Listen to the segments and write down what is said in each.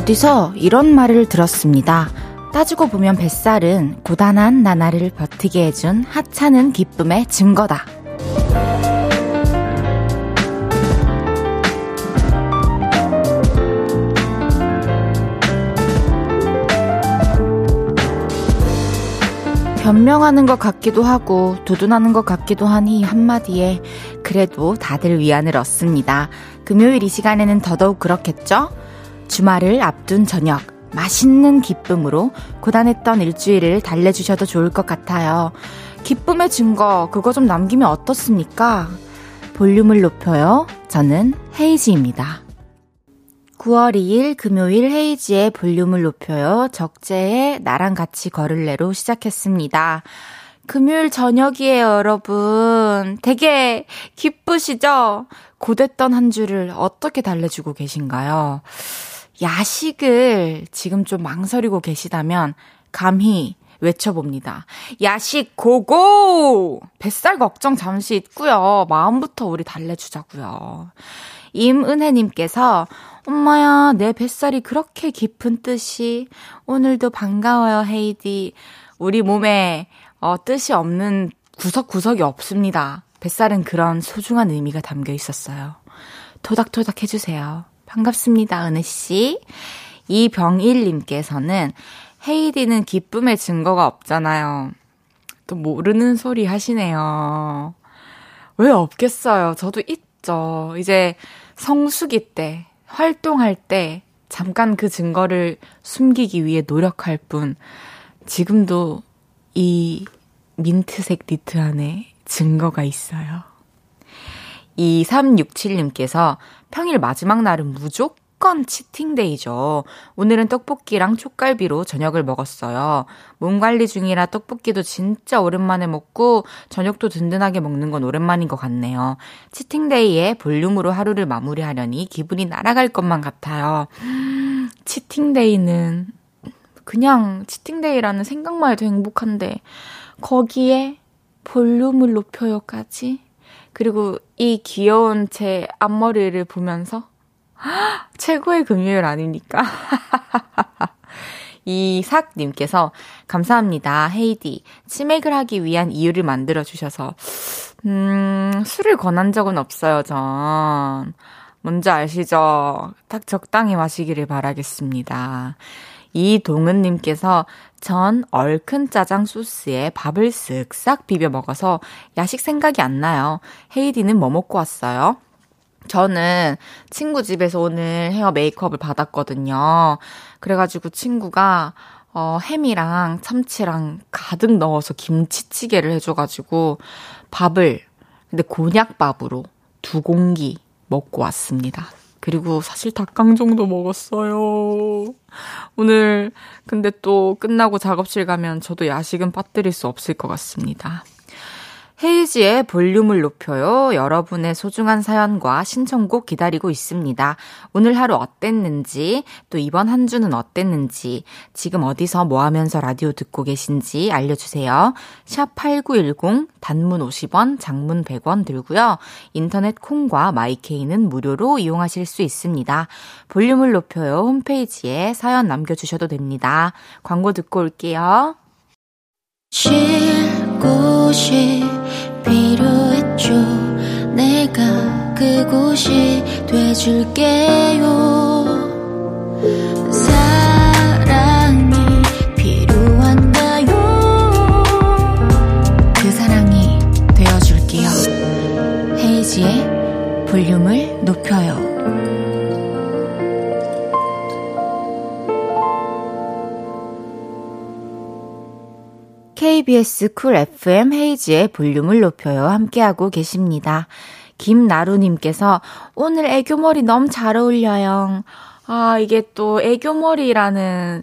어디서 이런 말을 들었습니다. 따지고 보면 뱃살은 고단한 나날을 버티게 해준 하찮은 기쁨의 증거다. 변명하는 것 같기도 하고 두둔하는 것 같기도 하니 한마디에 그래도 다들 위안을 얻습니다. 금요일 이 시간에는 더더욱 그렇겠죠? 주말을 앞둔 저녁 맛있는 기쁨으로 고단했던 일주일을 달래주셔도 좋을 것 같아요. 기쁨의 증거 그거 좀 남기면 어떻습니까? 볼륨을 높여요. 저는 헤이지입니다. 9월 2일 금요일 헤이지의 볼륨을 높여요. 적재의 나랑 같이 걸을래로 시작했습니다. 금요일 저녁이에요, 여러분. 되게 기쁘시죠? 고됐던 한 주를 어떻게 달래주고 계신가요? 야식을 지금 좀 망설이고 계시다면 감히 외쳐봅니다. 야식 고고! 뱃살 걱정 잠시 있고요. 마음부터 우리 달래주자고요. 임은혜님께서 엄마야 내 뱃살이 그렇게 깊은 뜻이 오늘도 반가워요 헤이디. 우리 몸에 어, 뜻이 없는 구석구석이 없습니다. 뱃살은 그런 소중한 의미가 담겨 있었어요. 토닥토닥 해주세요. 반갑습니다, 은혜씨. 이병일님께서는 헤이디는 기쁨의 증거가 없잖아요. 또 모르는 소리 하시네요. 왜 없겠어요? 저도 있죠. 이제 성수기 때, 활동할 때, 잠깐 그 증거를 숨기기 위해 노력할 뿐, 지금도 이 민트색 니트 안에 증거가 있어요. 2367님께서 평일 마지막 날은 무조건 치팅데이죠. 오늘은 떡볶이랑 촉갈비로 저녁을 먹었어요. 몸 관리 중이라 떡볶이도 진짜 오랜만에 먹고 저녁도 든든하게 먹는 건 오랜만인 것 같네요. 치팅데이에 볼륨으로 하루를 마무리하려니 기분이 날아갈 것만 같아요. 치팅데이는 그냥 치팅데이라는 생각만 해도 행복한데 거기에 볼륨을 높여요까지 그리고 이 귀여운 제 앞머리를 보면서 최고의 금요일 아닙니까? 이삭님께서 감사합니다. 헤이디. 치맥을 하기 위한 이유를 만들어 주셔서 음, 술을 권한 적은 없어요, 전. 뭔지 아시죠? 딱 적당히 마시기를 바라겠습니다. 이동은님께서 전 얼큰 짜장 소스에 밥을 쓱싹 비벼 먹어서 야식 생각이 안 나요. 헤이디는 뭐 먹고 왔어요? 저는 친구 집에서 오늘 헤어 메이크업을 받았거든요. 그래가지고 친구가 어, 햄이랑 참치랑 가득 넣어서 김치찌개를 해줘가지고 밥을, 근데 곤약밥으로 두 공기 먹고 왔습니다. 그리고 사실 닭강정도 먹었어요. 오늘 근데 또 끝나고 작업실 가면 저도 야식은 빠뜨릴 수 없을 것 같습니다. 헤이지의 볼륨을 높여요. 여러분의 소중한 사연과 신청곡 기다리고 있습니다. 오늘 하루 어땠는지, 또 이번 한 주는 어땠는지, 지금 어디서 뭐 하면서 라디오 듣고 계신지 알려주세요. 샵 8910, 단문 50원, 장문 100원 들고요. 인터넷 콩과 마이케이는 무료로 이용하실 수 있습니다. 볼륨을 높여요. 홈페이지에 사연 남겨주셔도 됩니다. 광고 듣고 올게요. 쉴 곳이 필요했죠. 내가 그곳이 돼줄게요. 사랑이 필요한가요? 그 사랑이 되어줄게요. 헤이지의 볼륨을 높여요. KBS 쿨 FM 헤이지의 볼륨을 높여요. 함께하고 계십니다. 김나루님께서 오늘 애교머리 너무 잘 어울려요. 아, 이게 또 애교머리라는,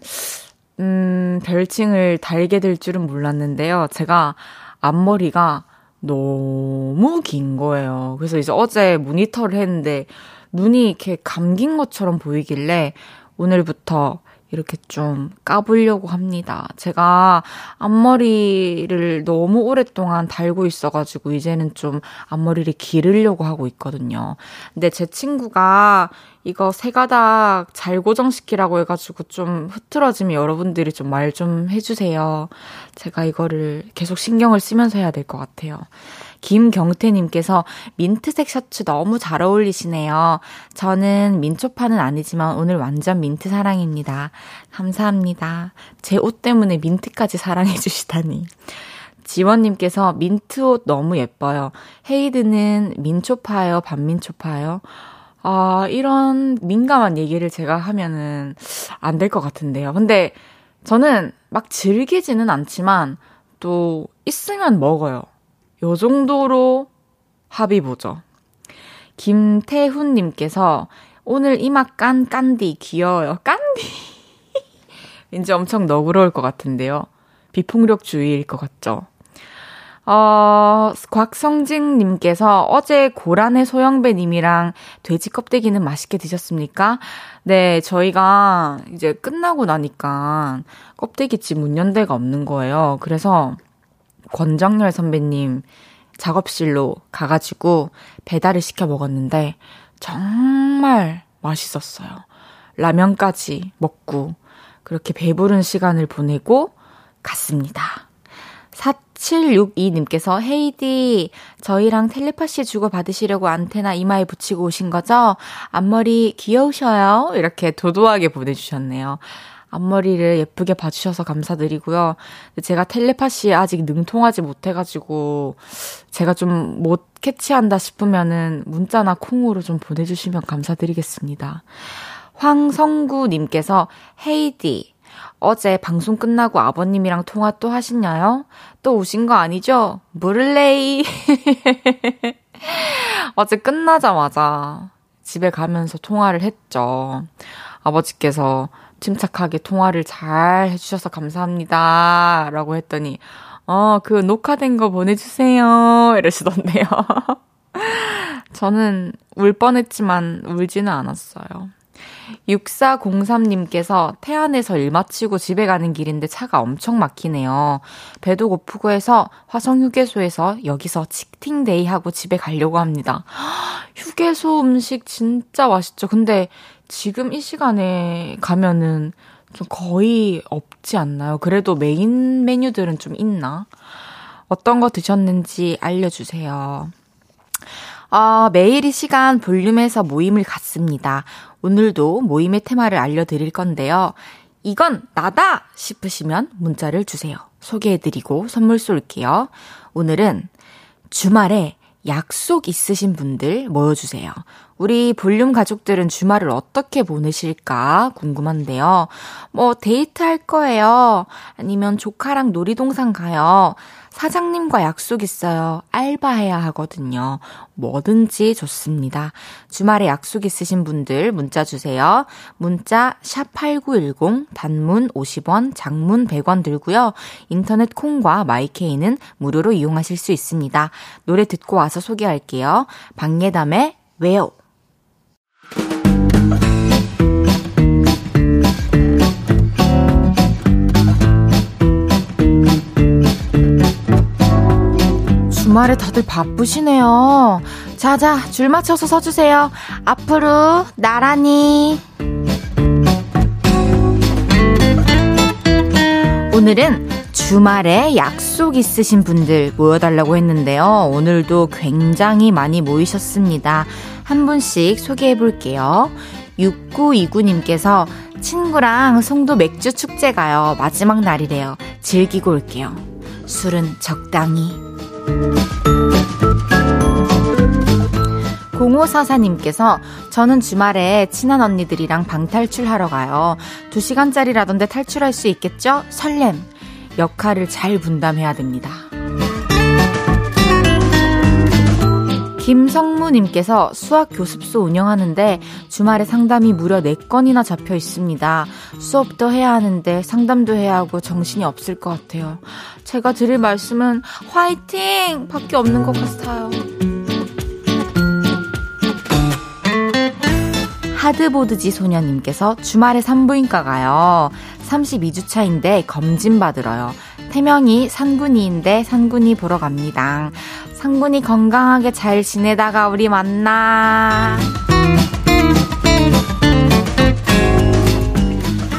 음, 별칭을 달게 될 줄은 몰랐는데요. 제가 앞머리가 너무 긴 거예요. 그래서 이제 어제 모니터를 했는데 눈이 이렇게 감긴 것처럼 보이길래 오늘부터 이렇게 좀 까보려고 합니다. 제가 앞머리를 너무 오랫동안 달고 있어가지고 이제는 좀 앞머리를 기르려고 하고 있거든요. 근데 제 친구가 이거 세 가닥 잘 고정시키라고 해가지고 좀 흐트러지면 여러분들이 좀 말좀 좀 해주세요. 제가 이거를 계속 신경을 쓰면서 해야 될 것 같아요. 김경태님께서 민트색 셔츠 너무 잘 어울리시네요. 저는 민초파는 아니지만 오늘 완전 민트 사랑입니다. 감사합니다. 제 옷 때문에 민트까지 사랑해주시다니. 지원님께서 민트 옷 너무 예뻐요. 헤이드는 민초파예요? 반민초파예요? 아, 이런 민감한 얘기를 제가 하면은 안 될 것 같은데요. 근데 저는 막 즐기지는 않지만 또 있으면 먹어요. 요 정도로 합의 보죠. 김태훈님께서 오늘 이마 깐, 깐디, 귀여워요. 깐디! 왠지 엄청 너그러울 것 같은데요. 비폭력 주의일 것 같죠? 어, 곽성진님께서 어제 고란의 소영배님이랑 돼지 껍데기는 맛있게 드셨습니까? 네, 저희가 이제 끝나고 나니까 껍데기집 문연 데가 없는 거예요. 그래서 권정열 선배님 작업실로 가가지고 배달을 시켜 먹었는데 정말 맛있었어요. 라면까지 먹고 그렇게 배부른 시간을 보내고 갔습니다. 4762님께서 헤이디 저희랑 텔레파시 주고 받으시려고 안테나 이마에 붙이고 오신 거죠? 앞머리 귀여우셔요? 이렇게 도도하게 보내주셨네요. 앞머리를 예쁘게 봐주셔서 감사드리고요. 제가 텔레파시에 아직 능통하지 못해가지고, 제가 좀 못 캐치한다 싶으면은 문자나 콩으로 좀 보내주시면 감사드리겠습니다. 황성구님께서, 헤이디, 어제 방송 끝나고 아버님이랑 통화 또 하시나요? 또 오신 거 아니죠? 무를레이. 어제 끝나자마자 집에 가면서 통화를 했죠. 아버지께서 침착하게 통화를 잘 해주셔서 감사합니다. 라고 했더니, 어, 그 녹화된 거 보내주세요. 이러시던데요. 저는 울 뻔했지만 울지는 않았어요. 6403님께서 태안에서 일 마치고 집에 가는 길인데 차가 엄청 막히네요. 배도 고프고 해서 화성 휴게소에서 여기서 치팅데이 하고 집에 가려고 합니다. 휴게소 음식 진짜 맛있죠. 근데 지금 이 시간에 가면은 좀 거의 없지 않나요? 그래도 메인 메뉴들은 좀 있나? 어떤 거 드셨는지 알려주세요. 아, 매일 이 시간 볼륨에서 모임을 갖습니다. 오늘도 모임의 테마를 알려드릴 건데요. 이건 나다! 싶으시면 문자를 주세요. 소개해드리고 선물 쏠게요. 오늘은 주말에 약속 있으신 분들 모여주세요. 우리 볼륨 가족들은 주말을 어떻게 보내실까 궁금한데요. 뭐 데이트 할 거예요. 아니면 조카랑 놀이동산 가요. 사장님과 약속 있어요. 알바해야 하거든요. 뭐든지 좋습니다. 주말에 약속 있으신 분들 문자 주세요. 문자 샵8910 단문 50원, 장문 100원 들고요. 인터넷 콩과 마이케이는 무료로 이용하실 수 있습니다. 노래 듣고 와서 소개할게요. 박예담의 왜요? 주말에 다들 바쁘시네요. 자자, 줄 맞춰서 서주세요. 앞으로 나란히. 오늘은 주말에 약속 있으신 분들 모여달라고 했는데요. 오늘도 굉장히 많이 모이셨습니다. 한 분씩 소개해 볼게요. 6929님께서 친구랑 송도 맥주 축제 가요. 마지막 날이래요. 즐기고 올게요. 술은 적당히. 0544님께서 저는 주말에 친한 언니들이랑 방탈출하러 가요. 2시간짜리라던데 탈출할 수 있겠죠? 설렘. 역할을 잘 분담해야 됩니다. 김성무님께서 수학 교습소 운영하는데 주말에 상담이 무려 4건이나 잡혀 있습니다. 수업도 해야 하는데 상담도 해야 하고 정신이 없을 것 같아요. 제가 드릴 말씀은 화이팅! 밖에 없는 것 같아요. 하드보드지 소녀님께서 주말에 산부인과 가요. 32주 차인데 검진 받으러요. 태명이 상군이인데 상군이 보러 갑니다. 상군이 건강하게 잘 지내다가 우리 만나.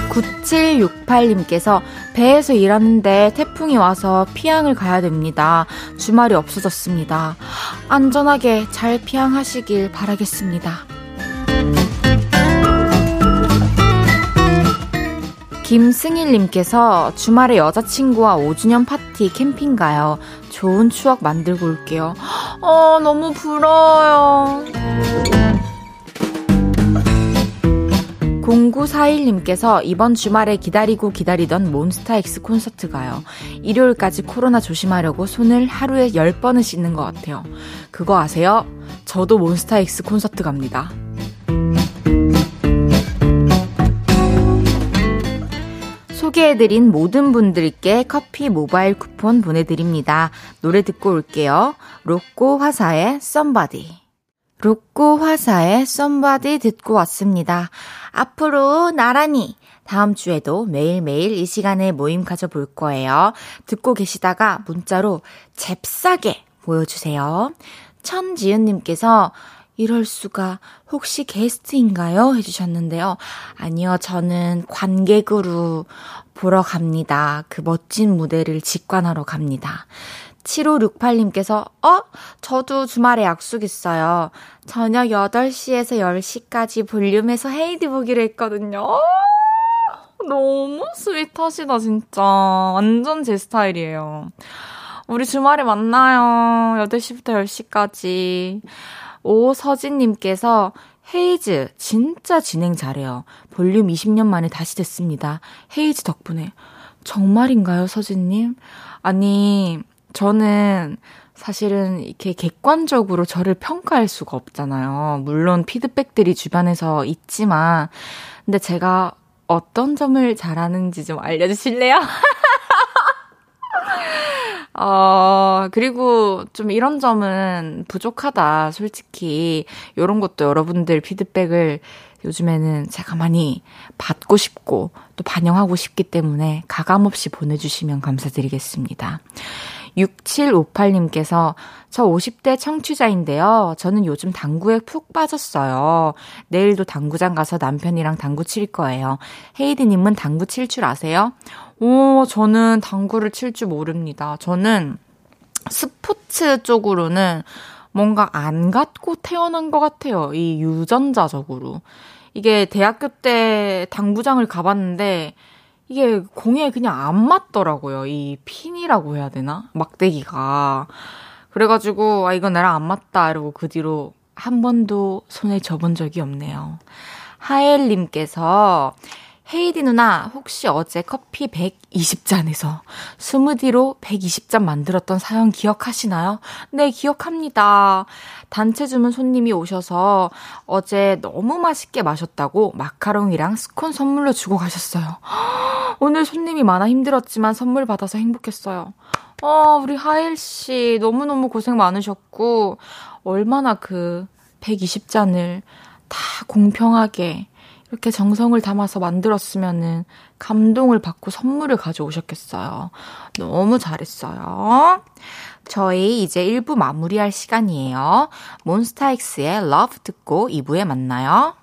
9768님께서 배에서 일하는데 태풍이 와서 피항을 가야 됩니다. 주말이 없어졌습니다. 안전하게 잘 피항하시길 바라겠습니다. 김승일님께서 주말에 여자친구와 5주년 파티 캠핑 가요. 좋은 추억 만들고 올게요. 어, 너무 부러워요. 0941님께서 이번 주말에 기다리고 기다리던 몬스타엑스 콘서트 가요. 일요일까지 코로나 조심하려고 손을 하루에 10번은 씻는 것 같아요. 그거 아세요? 저도 몬스타엑스 콘서트 갑니다. 소개해드린 모든 분들께 커피 모바일 쿠폰 보내드립니다. 노래 듣고 올게요. 로꼬 화사의 Somebody. 로꼬 화사의 썸바디 듣고 왔습니다. 앞으로 나란히 다음 주에도 매일매일 이 시간에 모임 가져볼 거예요. 듣고 계시다가 문자로 잽싸게 보여주세요. 천지은님께서 이럴 수가 혹시 게스트인가요? 해주셨는데요. 아니요, 저는 관객으로 보러 갑니다. 그 멋진 무대를 직관하러 갑니다. 7568님께서, 어? 저도 주말에 약속 있어요. 저녁 8시에서 10시까지 볼륨에서 헤이디 보기로 했거든요. 너무 스윗하시다, 진짜. 완전 제 스타일이에요. 우리 주말에 만나요. 8시부터 10시까지. 오서진님께서 헤이즈 진짜 진행 잘해요. 볼륨 20년 만에 다시 됐습니다. 헤이즈 덕분에. 정말인가요, 서진님? 아니, 저는 사실은 이렇게 객관적으로 저를 평가할 수가 없잖아요. 물론 피드백들이 주변에서 있지만, 근데 제가 어떤 점을 잘하는지 좀 알려주실래요? 어, 그리고 좀 이런 점은 부족하다, 솔직히. 요런 것도 여러분들 피드백을 요즘에는 제가 많이 받고 싶고 또 반영하고 싶기 때문에 가감없이 보내주시면 감사드리겠습니다. 6758님께서 저 50대 청취자인데요. 저는 요즘 당구에 푹 빠졌어요. 내일도 당구장 가서 남편이랑 당구 칠 거예요. 헤이드님은 당구 칠 줄 아세요? 오, 저는 당구를 칠 줄 모릅니다. 저는 스포츠 쪽으로는 뭔가 안 갖고 태어난 것 같아요. 이 유전자적으로. 이게 대학교 때 당구장을 가봤는데 이게 공에 그냥 안 맞더라고요. 이 핀이라고 해야 되나? 막대기가. 그래가지고, 아, 이건 나랑 안 맞다. 이러고 그 뒤로 한 번도 손에 접은 적이 없네요. 하엘님께서 헤이디 누나, 혹시 어제 커피 120잔에서 스무디로 120잔 만들었던 사연 기억하시나요? 네, 기억합니다. 단체 주문 손님이 오셔서 어제 너무 맛있게 마셨다고 마카롱이랑 스콘 선물로 주고 가셨어요. 오늘 손님이 많아 힘들었지만 선물 받아서 행복했어요. 어, 우리 하일씨 너무너무 고생 많으셨고, 얼마나 그 120잔을 다 공평하게 이렇게 정성을 담아서 만들었으면은 감동을 받고 선물을 가져오셨겠어요. 너무 잘했어요. 저희 이제 1부 마무리할 시간이에요. 몬스타엑스의 Love 듣고 2부에 만나요.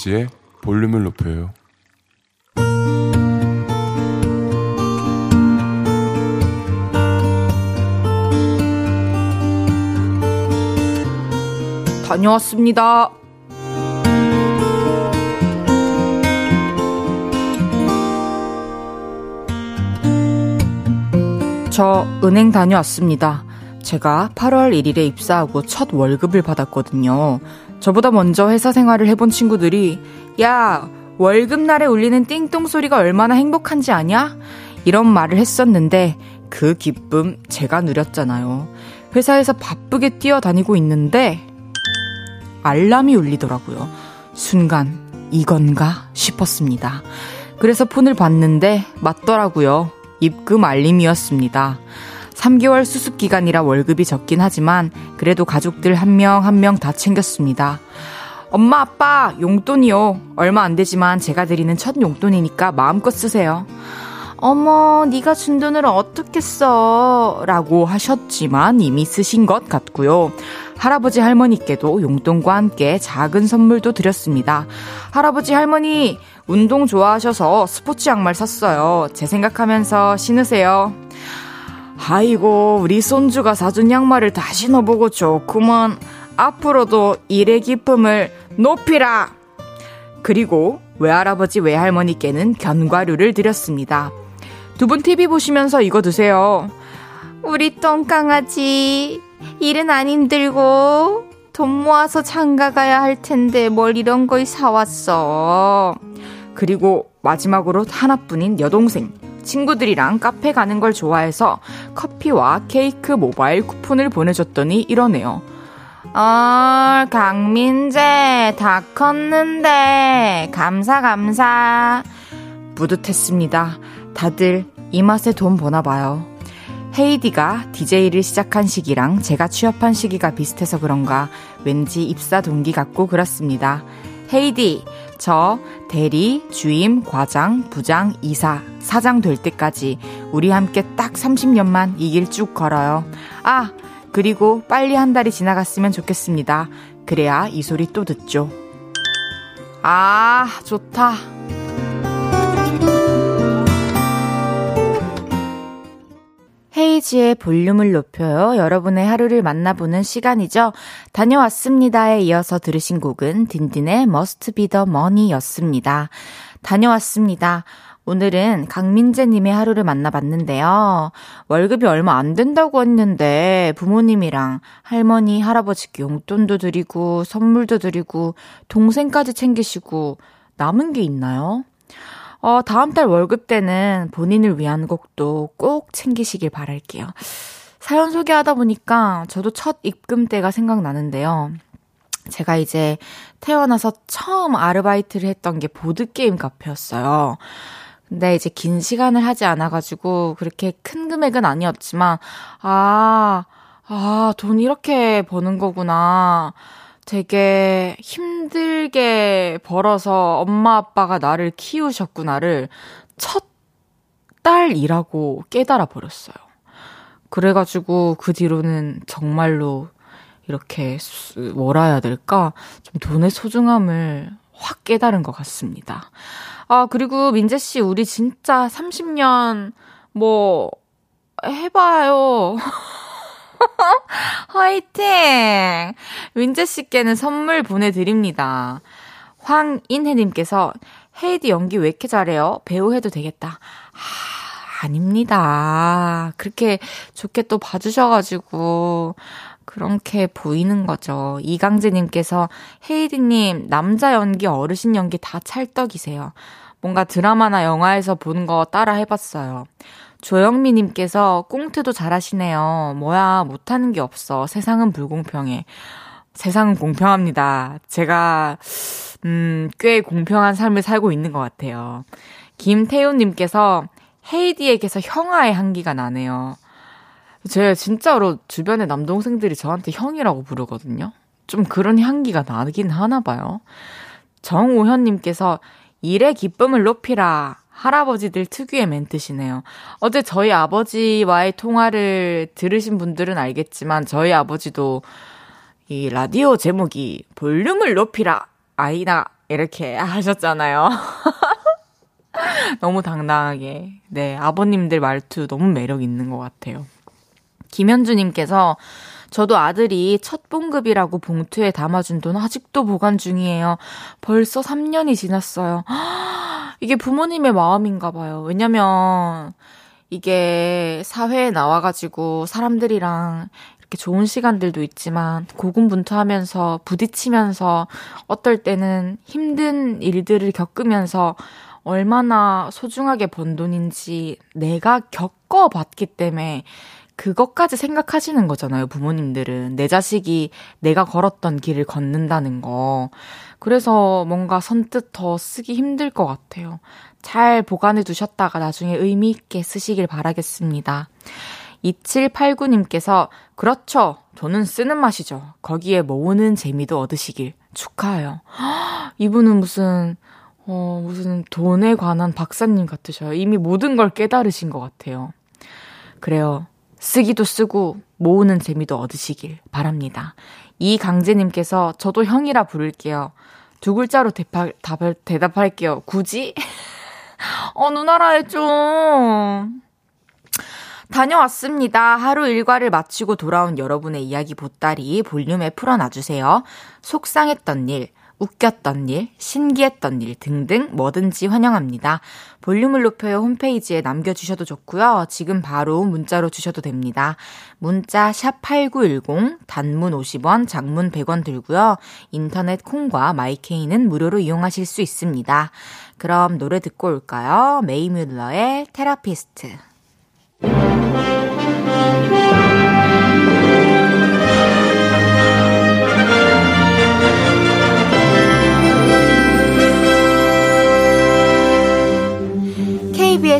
홈페이지에 볼륨을 높여요. 다녀왔습니다. 저 은행 다녀왔습니다. 제가 8월 1일에 입사하고 첫 월급을 받았거든요. 저보다 먼저 회사 생활을 해본 친구들이, 야, 월급날에 울리는 띵동 소리가 얼마나 행복한지 아냐? 이런 말을 했었는데, 그 기쁨 제가 누렸잖아요. 회사에서 바쁘게 뛰어다니고 있는데, 알람이 울리더라고요. 순간, 이건가 싶었습니다. 그래서 폰을 봤는데, 맞더라고요. 입금 알림이었습니다. 3개월 수습 기간이라 월급이 적긴 하지만 그래도 가족들 한 명 한 명 다 챙겼습니다. 엄마 아빠 용돈이요. 얼마 안 되지만 제가 드리는 첫 용돈이니까 마음껏 쓰세요. 어머, 네가 준 돈을 어떻게 써? 라고 하셨지만 이미 쓰신 것 같고요. 할아버지 할머니께도 용돈과 함께 작은 선물도 드렸습니다. 할아버지 할머니 운동 좋아하셔서 스포츠 양말 샀어요. 제 생각하면서 신으세요. 아이고, 우리 손주가 사준 양말을 다 신어보고 좋구먼. 앞으로도 일의 기쁨을 높이라! 그리고 외할아버지 외할머니께는 견과류를 드렸습니다. 두 분 TV 보시면서 이거 드세요. 우리 똥강아지, 일은 안 힘들고, 돈 모아서 장가 가야 할 텐데 뭘 이런 걸 사왔어. 그리고 마지막으로 하나뿐인 여동생. 친구들이랑 카페 가는 걸 좋아해서 커피와 케이크 모바일 쿠폰을 보내줬더니 이러네요. 어, 강민재, 다 컸는데, 감사, 감사. 뿌듯했습니다. 다들 이 맛에 돈 버나 봐요. 헤이디가 DJ를 시작한 시기랑 제가 취업한 시기가 비슷해서 그런가 왠지 입사 동기 같고 그렇습니다. 헤이디, 저 대리, 주임, 과장, 부장, 이사, 사장 될 때까지 우리 함께 딱 30년만 이 길 쭉 걸어요. 아, 그리고 빨리 한 달이 지나갔으면 좋겠습니다. 그래야 이 소리 또 듣죠. 아, 좋다. 헤이지의 볼륨을 높여요. 여러분의 하루를 만나보는 시간이죠. 다녀왔습니다에 이어서 들으신 곡은 딘딘의 Must Be the Money 였습니다. 다녀왔습니다. 오늘은 강민재님의 하루를 만나봤는데요. 월급이 얼마 안 된다고 했는데 부모님이랑 할머니, 할아버지께 용돈도 드리고 선물도 드리고 동생까지 챙기시고 남은 게 있나요? 어, 다음 달 월급 때는 본인을 위한 곡도 꼭 챙기시길 바랄게요. 사연 소개하다 보니까 저도 첫 입금 때가 생각나는데요. 제가 이제 태어나서 처음 아르바이트를 했던 게 보드게임 카페였어요. 근데 이제 긴 시간을 하지 않아가지고 그렇게 큰 금액은 아니었지만, 아, 아, 돈 이렇게 버는 거구나. 되게 힘들게 벌어서 엄마 아빠가 나를 키우셨구나를 첫 딸이라고 깨달아 버렸어요. 그래가지고 그 뒤로는 정말로 이렇게 뭐라 해야 될까? 좀 돈의 소중함을 확 깨달은 것 같습니다. 아, 그리고 민재 씨, 우리 진짜 30년 뭐 해봐요. 화이팅! 윈재 씨께는 선물 보내드립니다. 황인혜님께서 헤이디 연기 왜 이렇게 잘해요? 배우 해도 되겠다. 아, 아닙니다. 그렇게 좋게 또 봐주셔가지고, 그렇게 보이는 거죠. 이강재님께서 헤이디님, 남자 연기, 어르신 연기 다 찰떡이세요. 뭔가 드라마나 영화에서 보는 거 따라 해봤어요. 조영미님께서 꽁트도 잘하시네요. 뭐야, 못하는 게 없어. 세상은 불공평해. 세상은 공평합니다. 제가, 음, 꽤 공평한 삶을 살고 있는 것 같아요. 김태훈님께서 헤이디에게서 형아의 향기가 나네요. 제가 진짜로 주변에 남동생들이 저한테 형이라고 부르거든요. 좀 그런 향기가 나긴 하나 봐요. 정우현님께서 일의 기쁨을 높이라. 할아버지들 특유의 멘트시네요. 어제 저희 아버지와의 통화를 들으신 분들은 알겠지만 저희 아버지도 이 라디오 제목이 볼륨을 높이라 아이나 이렇게 하셨잖아요. 너무 당당하게. 네, 아버님들 말투 너무 매력 있는 것 같아요. 김현주님께서 저도 아들이 첫 봉급이라고 봉투에 담아준 돈 아직도 보관 중이에요. 벌써 3년이 지났어요. 이게 부모님의 마음인가 봐요. 왜냐면 이게 사회에 나와가지고 사람들이랑 이렇게 좋은 시간들도 있지만 고군분투하면서 부딪히면서 어떨 때는 힘든 일들을 겪으면서 얼마나 소중하게 번 돈인지 내가 겪어봤기 때문에 그것까지 생각하시는 거잖아요, 부모님들은. 내 자식이 내가 걸었던 길을 걷는다는 거. 그래서 뭔가 선뜻 더 쓰기 힘들 것 같아요. 잘 보관해 두셨다가 나중에 의미 있게 쓰시길 바라겠습니다. 2789님께서, 그렇죠. 돈은 쓰는 맛이죠. 거기에 모으는 재미도 얻으시길 축하해요. 이분은 무슨, 어, 무슨 돈에 관한 박사님 같으셔요. 이미 모든 걸 깨달으신 것 같아요. 그래요. 쓰기도 쓰고 모으는 재미도 얻으시길 바랍니다. 이강재님께서 저도 형이라 부를게요. 두 글자로 대파, 답을, 대답할게요. 굳이? 어, 누나라 좀. 다녀왔습니다. 하루 일과를 마치고 돌아온 여러분의 이야기 보따리 볼륨에 풀어놔주세요. 속상했던 일, 웃겼던 일, 신기했던 일 등등 뭐든지 환영합니다. 볼륨을 높여요 홈페이지에 남겨주셔도 좋고요. 지금 바로 문자로 주셔도 됩니다. 문자 샵 8910, 단문 50원, 장문 100원 들고요. 인터넷 콩과 마이케이는 무료로 이용하실 수 있습니다. 그럼 노래 듣고 올까요? 메이 뮬러의 테라피스트.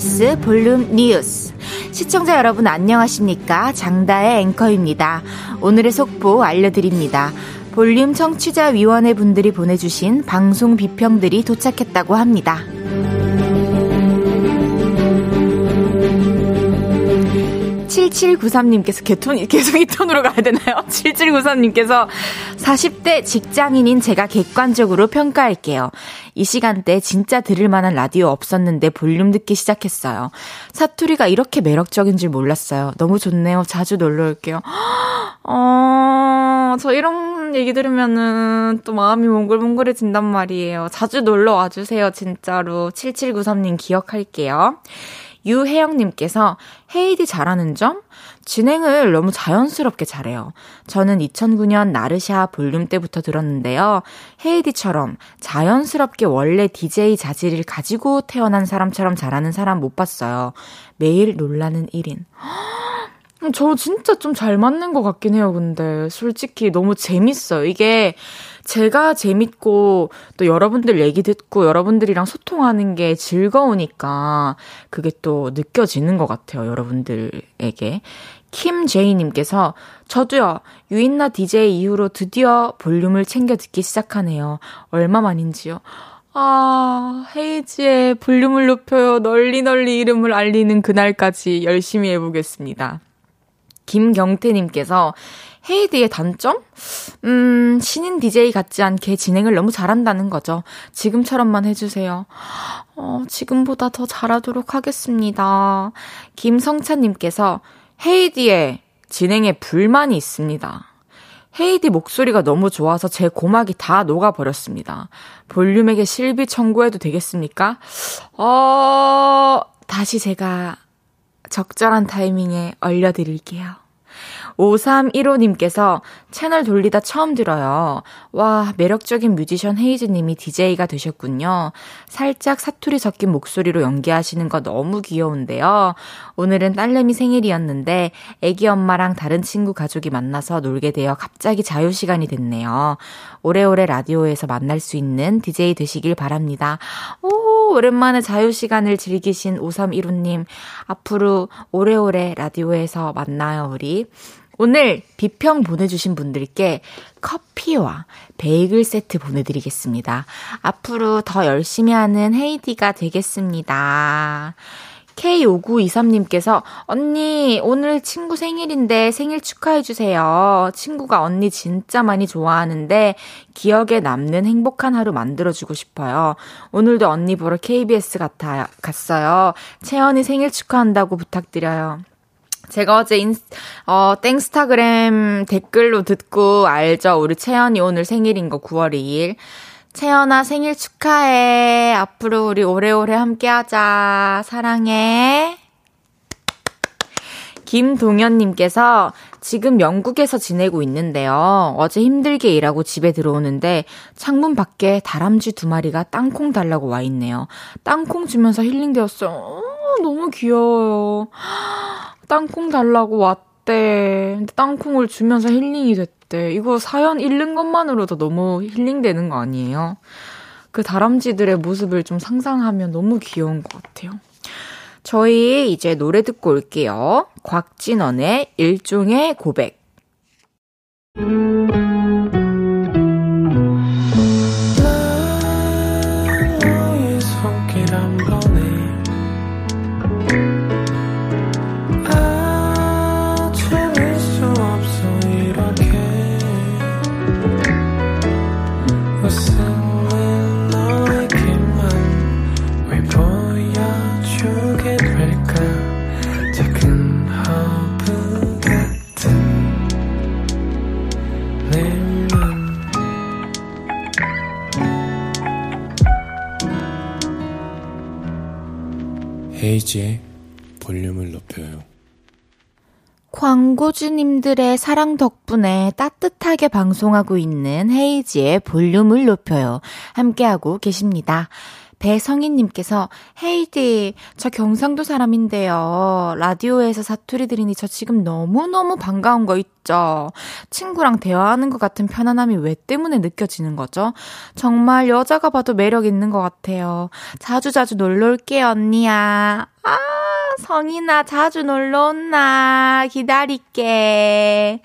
KBS 볼륨 뉴스. 시청자 여러분 안녕하십니까? 장다의 앵커입니다. 오늘의 속보 알려드립니다. 볼륨 청취자 위원회 분들이 보내주신 방송 비평들이 도착했다고 합니다. 7793님께서 개톤이 계속 이 톤으로 가야 되나요? 7793님께서 40대 직장인인 제가 객관적으로 평가할게요. 이 시간대 진짜 들을 만한 라디오 없었는데 볼륨 듣기 시작했어요. 사투리가 이렇게 매력적인 줄 몰랐어요. 너무 좋네요. 자주 놀러 올게요. 어, 저 이런 얘기 들으면은 또 마음이 몽글몽글해진단 말이에요. 자주 놀러 와주세요. 진짜로. 7793님 기억할게요. 유혜영님께서 헤이디 잘하는 점? 진행을 너무 자연스럽게 잘해요. 저는 2009년 나르샤 볼륨 때부터 들었는데요. 헤이디처럼 자연스럽게 원래 DJ 자질을 가지고 태어난 사람처럼 잘하는 사람 못 봤어요. 매일 놀라는 1인. 저 진짜 좀 잘 맞는 것 같긴 해요, 근데. 솔직히 너무 재밌어요. 이게 제가 재밌고 또 여러분들 얘기 듣고 여러분들이랑 소통하는 게 즐거우니까 그게 또 느껴지는 것 같아요, 여러분들에게. 김제이님께서 저도요, 유인나 DJ 이후로 드디어 볼륨을 챙겨 듣기 시작하네요. 얼마 만인지요? 아, 헤이지의 볼륨을 높여요. 널리 널리 이름을 알리는 그날까지 열심히 해보겠습니다. 김경태님께서 헤이드의 단점? 음, 신인 DJ 같지 않게 진행을 너무 잘한다는 거죠. 지금처럼만 해주세요. 어, 지금보다 더 잘하도록 하겠습니다. 김성찬님께서 헤이디의 진행에 불만이 있습니다. 헤이디 목소리가 너무 좋아서 제 고막이 다 녹아버렸습니다. 볼륨에게 실비 청구해도 되겠습니까? 어, 다시 제가 적절한 타이밍에 얼려드릴게요. 5315님께서 채널 돌리다 처음 들어요. 와, 매력적인 뮤지션 헤이즈님이 DJ가 되셨군요. 살짝 사투리 섞인 목소리로 연기하시는 거 너무 귀여운데요. 오늘은 딸내미 생일이었는데 애기 엄마랑 다른 친구 가족이 만나서 놀게 되어 갑자기 자유 시간이 됐네요. 오래오래 라디오에서 만날 수 있는 DJ 되시길 바랍니다. 오, 오랜만에 자유 시간을 즐기신 5315님. 앞으로 오래오래 라디오에서 만나요, 우리. 오늘 비평 보내주신 분들께 커피와 베이글 세트 보내드리겠습니다. 앞으로 더 열심히 하는 헤이디가 되겠습니다. K5923님께서, 언니, 오늘 친구 생일인데 생일 축하해 주세요. 친구가 언니 진짜 많이 좋아하는데 기억에 남는 행복한 하루 만들어 주고 싶어요. 오늘도 언니 보러 KBS 같아, 갔어요. 채연이 생일 축하한다고 부탁드려요. 제가 어제 인, 어, 땡스타그램 댓글로 듣고 알죠. 우리 채연이 오늘 생일인 거 9월 2일. 채연아 생일 축하해. 앞으로 우리 오래오래 함께 하자. 사랑해. 김동현님께서 지금 영국에서 지내고 있는데요. 어제 힘들게 일하고 집에 들어오는데 창문 밖에 다람쥐 두 마리가 땅콩 달라고 와 있네요. 땅콩 주면서 힐링되었어요. 어, 너무 귀여워요. 땅콩 달라고 왔대. 근데 땅콩을 주면서 힐링이 됐대. 이거 사연 읽는 것만으로도 너무 힐링되는 거 아니에요? 그 다람쥐들의 모습을 좀 상상하면 너무 귀여운 것 같아요. 저희 이제 노래 듣고 올게요. 곽진원의 일종의 고백. 헤이지의 볼륨을 높여요. 광고주님들의 사랑 덕분에 따뜻하게 방송하고 있는 헤이지의 볼륨을 높여요. 함께하고 계십니다. 배성희님께서 헤이디 저 경상도 사람인데요. 라디오에서 사투리 들으니 저 지금 너무너무 반가운 거 있죠. 친구랑 대화하는 것 같은 편안함이 왜 때문에 느껴지는 거죠? 정말 여자가 봐도 매력 있는 것 같아요. 자주자주 놀러 올게요 언니야. 아 성희나 자주 놀러 온나 기다릴게.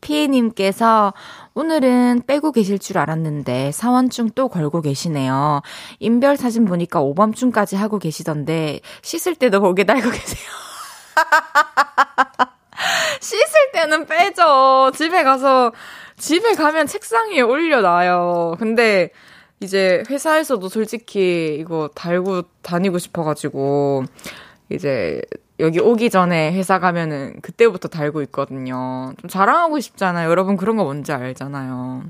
피해님께서 오늘은 빼고 계실 줄 알았는데 사원증 또 걸고 계시네요. 인별 사진 보니까 오밤중까지 하고 계시던데 씻을 때도 거기에 달고 계세요. 씻을 때는 빼죠. 집에 가서 집에 가면 책상 위에 올려놔요. 근데 이제 회사에서도 솔직히 이거 달고 다니고 싶어가지고 이제 여기 오기 전에 회사 가면은 그때부터 달고 있거든요. 좀 자랑하고 싶잖아요. 여러분 그런 거 뭔지 알잖아요.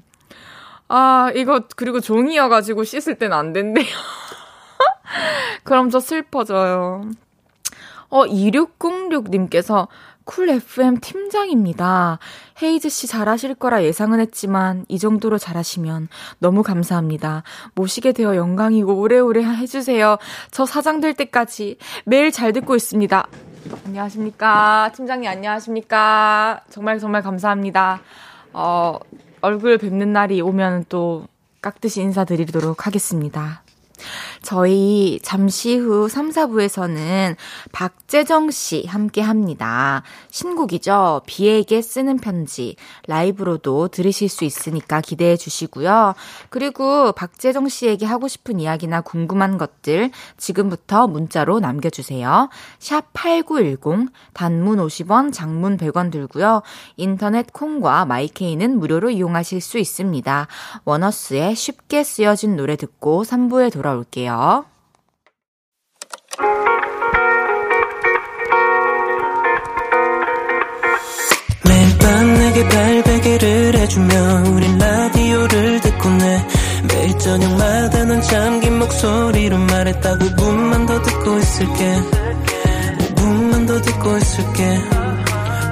아, 이거 그리고 종이여가지고 씻을 땐 안 된대요. 그럼 저 슬퍼져요. 어, 2606님께서 쿨 FM 팀장입니다. 헤이즈 씨 잘하실 거라 예상은 했지만 이 정도로 잘하시면 너무 감사합니다. 모시게 되어 영광이고 오래오래 해주세요. 저 사장 될 때까지 매일 잘 듣고 있습니다. 안녕하십니까. 팀장님 안녕하십니까. 정말 정말 감사합니다. 어, 얼굴 뵙는 날이 오면 또 깍듯이 인사드리도록 하겠습니다. 저희 잠시 후 3, 4부에서는 박재정 씨 함께 합니다. 신곡이죠. 비에게 쓰는 편지. 라이브로도 들으실 수 있으니까 기대해 주시고요. 그리고 박재정 씨에게 하고 싶은 이야기나 궁금한 것들 지금부터 문자로 남겨주세요. 샵 8910, 단문 50원, 장문 100원 들고요. 인터넷 콩과 마이케이는 무료로 이용하실 수 있습니다. 원어스의 쉽게 쓰여진 노래 듣고 3부에 돌아올게요. 볼게요. 매일 밤 내게 발베개를 해주며 우린 라디오를 듣고 내 매일 저녁마다 넌 잠긴 목소리로 말했다 5분만 더 듣고 있을게. 5분만 더 듣고 있을게.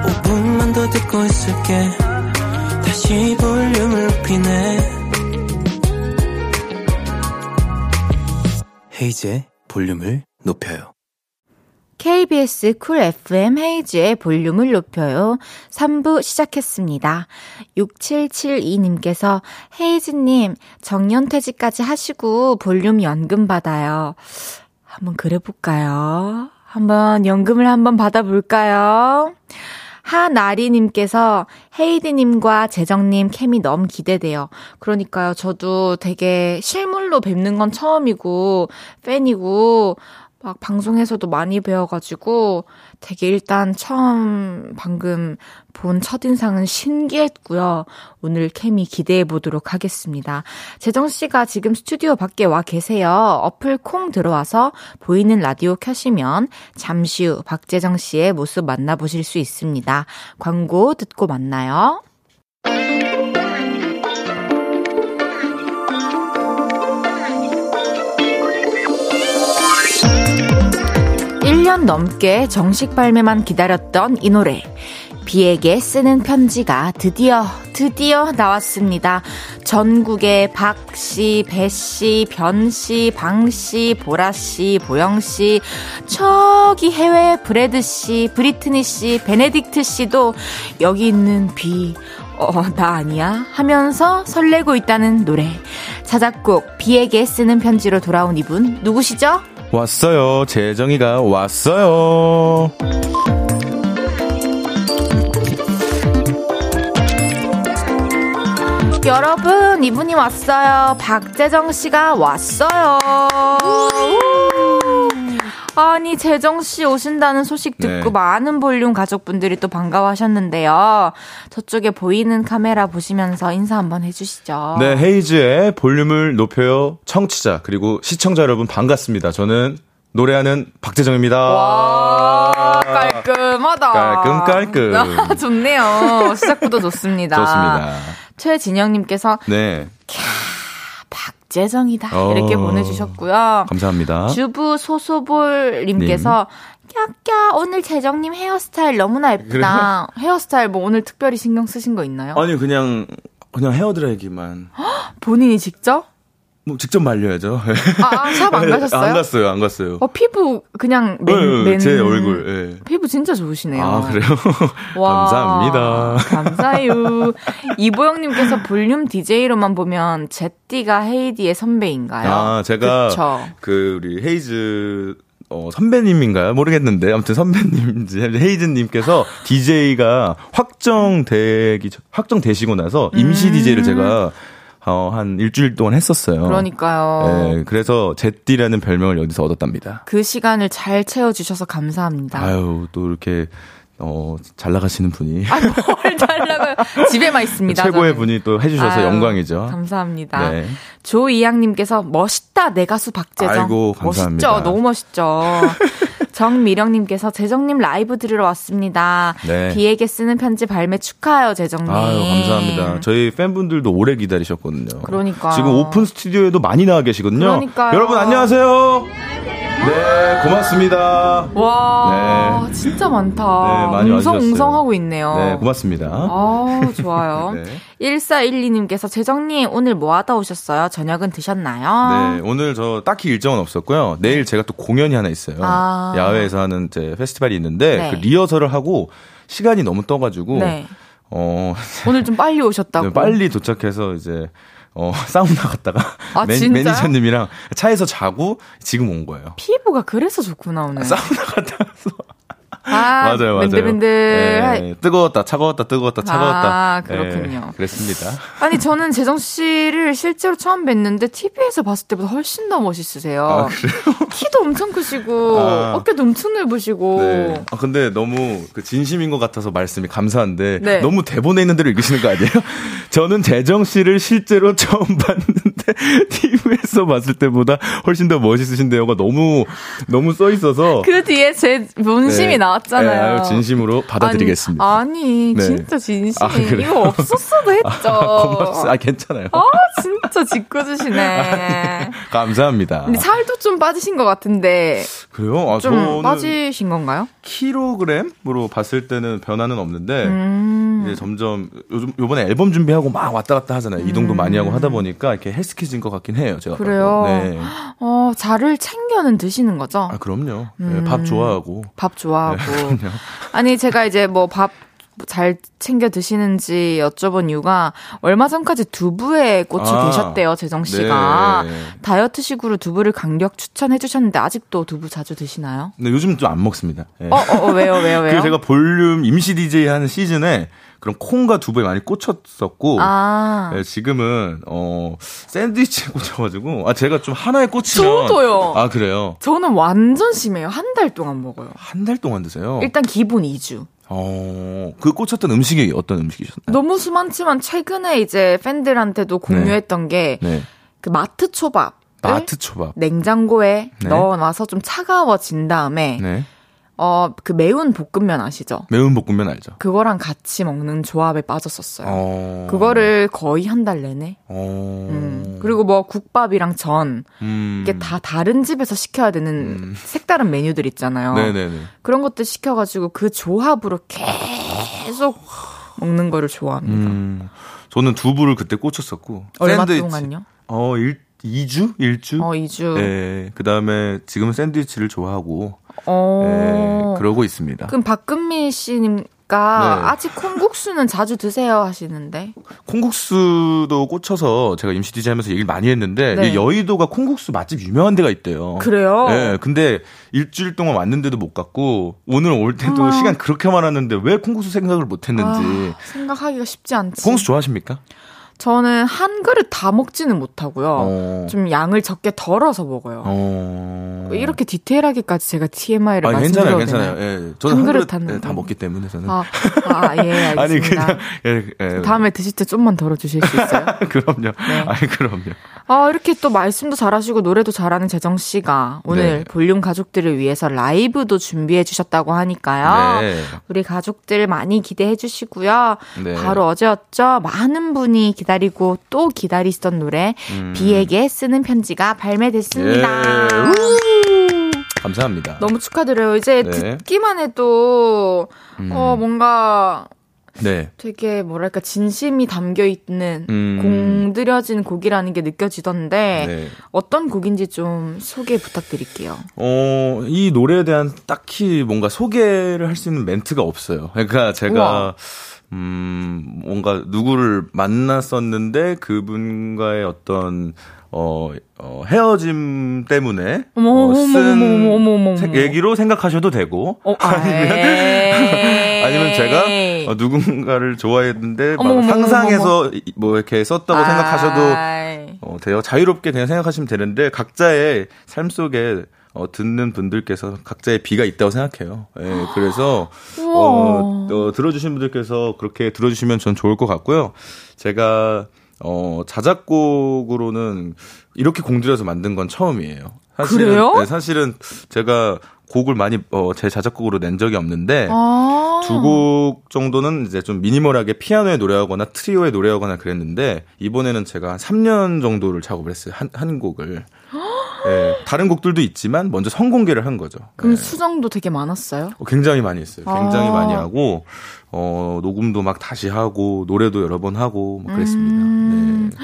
5분만 더 듣고 있을게. 다시 볼륨을 높이네 헤이즈의 볼륨을 높여요. KBS Cool FM 헤이즈의 볼륨을 높여요. 3부 시작했습니다. 6772님께서 헤이즈님 정년퇴직까지 하시고 볼륨 연금 받아요. 한번 그래볼까요? 한번 연금을 한번 받아볼까요? 하나리님께서 헤이즈님과 재정님 케미 너무 기대돼요. 그러니까요, 저도 되게 실물로 뵙는 건 처음이고, 팬이고, 막 방송에서도 많이 배워가지고 되게 일단 처음 방금 본 첫인상은 신기했고요. 오늘 케미 기대해 보도록 하겠습니다. 재정씨가 지금 스튜디오 밖에 와 계세요. 어플 콩 들어와서 보이는 라디오 켜시면 잠시 후 박재정씨의 모습 만나보실 수 있습니다. 광고 듣고 만나요. 1 1년 넘게 정식 발매만 기다렸던 이 노래. 비에게 쓰는 편지가 드디어, 드디어 나왔습니다. 전국의 박 씨, 배 씨, 변 씨, 방 씨, 보라 씨, 보영 씨, 저기 해외 브래드씨, 브리트니 씨, 베네딕트 씨도 여기 있는 비, 어, 나 아니야? 하면서 설레고 있다는 노래. 자작곡, 비에게 쓰는 편지로 돌아온 이분, 누구시죠? 왔어요. 재정이가 왔어요. 여러분, 이분이 왔어요. 박재정 씨가 왔어요. 아니, 재정 씨 오신다는 소식 듣고 네. 많은 볼륨 가족분들이 또 반가워하셨는데요. 저쪽에 보이는 카메라 보시면서 인사 한번 해주시죠. 네, 헤이즈의 볼륨을 높여요. 청취자, 그리고 시청자 여러분 반갑습니다. 저는 노래하는 박재정입니다. 와, 깔끔하다. 깔끔, 깔끔. 좋네요. 시작부터 좋습니다. 좋습니다. 최진영님께서 네. 캬, 박 재정이다. 어, 이렇게 보내주셨고요. 감사합니다. 주부 소소볼님께서 깍깍 오늘 재정님 헤어스타일 너무나 예쁘다. 그래요? 헤어스타일 뭐 오늘 특별히 신경 쓰신 거 있나요? 아니 그냥 그냥 헤어드라이기만. 본인이 직접? 뭐 직접 말려야죠. 아, 샵안 아, 가셨어요? 안 갔어요, 안 갔어요. 어, 피부 그냥 맨, 네, 맨... 제 얼굴. 네. 피부 진짜 좋으시네요. 아, 그래요? 와, 감사합니다. 감사해요. 이보영님께서 볼륨 DJ로만 보면 제띠가 헤이디의 선배인가요? 아, 제가 그쵸? 그 우리 헤이즈 어, 선배님인가요? 모르겠는데. 아무튼 선배님인지, 헤이즈님께서 DJ가 확정되기, 확정되시고 나서 임시 음~ DJ를 제가 어, 한 일주일 동안 했었어요. 그러니까요. 네, 그래서 제띠라는 별명을 여기서 얻었답니다. 그 시간을 잘 채워주셔서 감사합니다. 아유, 또 이렇게 어, 잘 나가시는 분이. 아, 뭘잘 나가요? 집에만 있습니다. 최고의 저는. 분이 또 해주셔서 아유, 영광이죠. 감사합니다. 네. 조이양님께서 멋있다, 내 가수 박재정. 아이고, 감사합니다. 멋있죠? 너무 멋있죠. 정미령님께서 재정님 라이브 들으러 왔습니다. 네. 비에게 쓰는 편지 발매 축하해요, 재정님. 아유, 감사합니다. 저희 팬분들도 오래 기다리셨거든요. 그러니까. 지금 오픈 스튜디오에도 많이 나와 계시거든요. 그러니까 여러분 안녕하세요. 네, 고맙습니다. 와, 네. 진짜 많다. 네, 많이 웅성웅성 하고 있네요. 네, 고맙습니다. 아, 좋아요. 네. 1412님께서 재정님 오늘 뭐 하다 오셨어요? 저녁은 드셨나요? 네, 오늘 저 딱히 일정은 없었고요. 내일 제가 또 공연이 하나 있어요. 아. 야외에서 하는 제 페스티벌이 있는데 네. 그 리허설을 하고 시간이 너무 떠가지고 네. 어 오늘 좀 빨리 오셨다고. 네, 빨리 도착해서 이제 어, 사우나 갔다가 아, 매, 매니저님이랑 차에서 자고 지금 온 거예요. 피부가 그래서 좋구나 오늘. 사우나 갔다 와서 아, 맞아요, 맞아요. 맨들맨들. 네, 뜨거웠다, 차가웠다, 뜨거웠다, 차가웠다. 아, 그렇군요. 네, 그랬습니다. 아니, 저는 재정 씨를 실제로 처음 뵀는데 TV에서 봤을 때보다 훨씬 더 멋있으세요. 아, 그래요? 키도 엄청 크시고, 아, 어깨도 엄청 넓으시고. 네. 아, 근데 너무 그 진심인 것 같아서 말씀이 감사한데, 네. 너무 대본에 있는 대로 읽으시는 거 아니에요? 저는 재정 씨를 실제로 처음 봤는데, TV에서 봤을 때보다 훨씬 더 멋있으신데요가 너무, 너무 써 있어서. 그 뒤에 제 본심이 네. 나 나왔잖아요. 네, 진심으로 받아드리겠습니다. 아니, 아니 네. 진짜 진심. 아, 이거 없었어도 했죠. 아, 아, 괜찮아요. 아, 진짜 짓궂으시네. 감사합니다. 근데 살도 좀 빠지신 것 같은데. 그래요? 아, 좀 빠지신 건가요? 킬로그램으로 봤을 때는 변화는 없는데, 음. 이제 점점, 요즘, 요번에 앨범 준비하고 막 왔다 갔다 하잖아요. 음. 이동도 많이 하고 하다 보니까 이렇게 헬스키진 것 같긴 해요. 제가. 그래요? 네. 어, 자를 챙겨는 드시는 거죠? 아, 그럼요. 음. 네, 밥 좋아하고. 밥 좋아하고. 네, 아니, 제가 이제 뭐 밥, 잘 챙겨 드시는지 여쭤본 이유가 얼마 전까지 두부에 꽂혀 아, 계셨대요, 재정 씨가. 네. 다이어트식으로 두부를 강력 추천해 주셨는데 아직도 두부 자주 드시나요? 네, 요즘 좀 안 먹습니다. 네. 어, 어, 어, 왜요, 왜요, 왜요? 제가 볼륨 임시 DJ 하는 시즌에 그런 콩과 두부에 많이 꽂혔었고 아. 네, 지금은 어 샌드위치에 꽂혀가지고 아 제가 좀 하나에 꽂히면 저도요. 아 그래요? 저는 완전 심해요. 한 달 동안 먹어요. 한 달 동안 드세요? 일단 기본 2주. 어, 그 꽂혔던 음식이 어떤 음식이셨나요? 너무 수많지만 최근에 이제 팬들한테도 공유했던 네. 게그 네. 마트 초밥. 마트 초밥. 냉장고에 네. 넣어놔서 좀 차가워진 다음에 네. 어, 그 매운 볶음면 아시죠? 매운 볶음면 알죠? 그거랑 같이 먹는 조합에 빠졌었어요. 어... 그거를 거의 한 달 내내. 어... 음. 그리고 뭐 국밥이랑 전 음... 이게 다 다른 집에서 시켜야 되는 음... 색다른 메뉴들 있잖아요. 네네네. 그런 것들 시켜가지고 그 조합으로 계속 먹는 거를 좋아합니다. 음... 저는 두부를 그때 꽂혔었고. 얼마 샌드위치. 동안요? 어, 일, 2주? 1주? 어, 2주. 예. 그 다음에 지금은 샌드위치를 좋아하고. 어. 예, 그러고 있습니다. 그럼 박금민 씨님, 네. 아직 콩국수는 자주 드세요 하시는데. 콩국수도 꽂혀서 제가 임시 디자이 하면서 얘기를 많이 했는데 네. 여의도가 콩국수 맛집 유명한 데가 있대요. 그래요? 네. 근데 일주일 동안 왔는데도 못 갔고 오늘 올 때도 아. 시간 그렇게 많았는데 왜 콩국수 생각을 못 했는지. 아, 생각하기가 쉽지 않지. 콩국수 좋아하십니까? 저는 한 그릇 다 먹지는 못하고요. 어. 좀 양을 적게 덜어서 먹어요. 어. 이렇게 디테일하게까지 제가 TMI를 아, 말씀드려도 괜찮아요, 괜찮아요. 예. 저는 한, 한 그릇, 한 예, 다 먹기 때문에 저는. 아, 아 예, 알겠습니다. 아니 그냥 예, 예. 다음에 드실 때 좀만 덜어 주실 수 있어요? 그럼요. 네. 아니 그럼요. 아, 이렇게 또 말씀도 잘하시고 노래도 잘하는 재정 씨가 오늘 네. 볼륨 가족들을 위해서 라이브도 준비해 주셨다고 하니까요. 네. 우리 가족들 많이 기대해 주시고요. 네. 바로 어제였죠. 많은 분이 기다 리고 또 기다리시던 노래 음. 비에게 쓰는 편지가 발매됐습니다. 예. 감사합니다. 너무 축하드려요. 이제 네. 듣기만 해도 음. 어 뭔가 네. 되게 뭐랄까 진심이 담겨 있는 음. 공들여진 곡이라는 게 느껴지던데 네. 어떤 곡인지 좀 소개 부탁드릴게요. 어, 이 노래에 대한 딱히 뭔가 소개를 할 수 있는 멘트가 없어요. 그러니까 제가 우와. 음, 뭔가 누구를 만났었는데 그분과의 어떤 어, 어 헤어짐 때문에 어머, 어, 쓴 어머, 어머, 어머, 얘기로 생각하셔도 되고. 어, 아니면 아니면 제가 어, 누군가를 좋아했는데 막 상상해서 뭐 이렇게 썼다고 생각하셔도 어, 돼요. 자유롭게 그냥 생각하시면 되는데 각자의 삶 속에 어, 듣는 분들께서 각자의 비가 있다고 생각해요. 예, 그래서, 어, 어, 들어주신 분들께서 그렇게 들어주시면 전 좋을 것 같고요. 제가, 어, 자작곡으로는 이렇게 공들여서 만든 건 처음이에요. 사실은, 그래요? 네, 사실은 제가 곡을 많이 어, 제 자작곡으로 낸 적이 없는데 아~ 두곡 정도는 이제 좀 미니멀하게 피아노에 노래하거나 트리오에 노래하거나 그랬는데 이번에는 제가 한 3년 정도를 작업을 했어요. 한, 한 곡을. 네, 다른 곡들도 있지만 먼저 선공개를 한 거죠. 그럼 네. 수정도 되게 많았어요? 어, 굉장히 많이 했어요. 굉장히 아~ 많이 하고 어, 녹음도 막 다시 하고 노래도 여러 번 하고 막 그랬습니다. 음~ 네.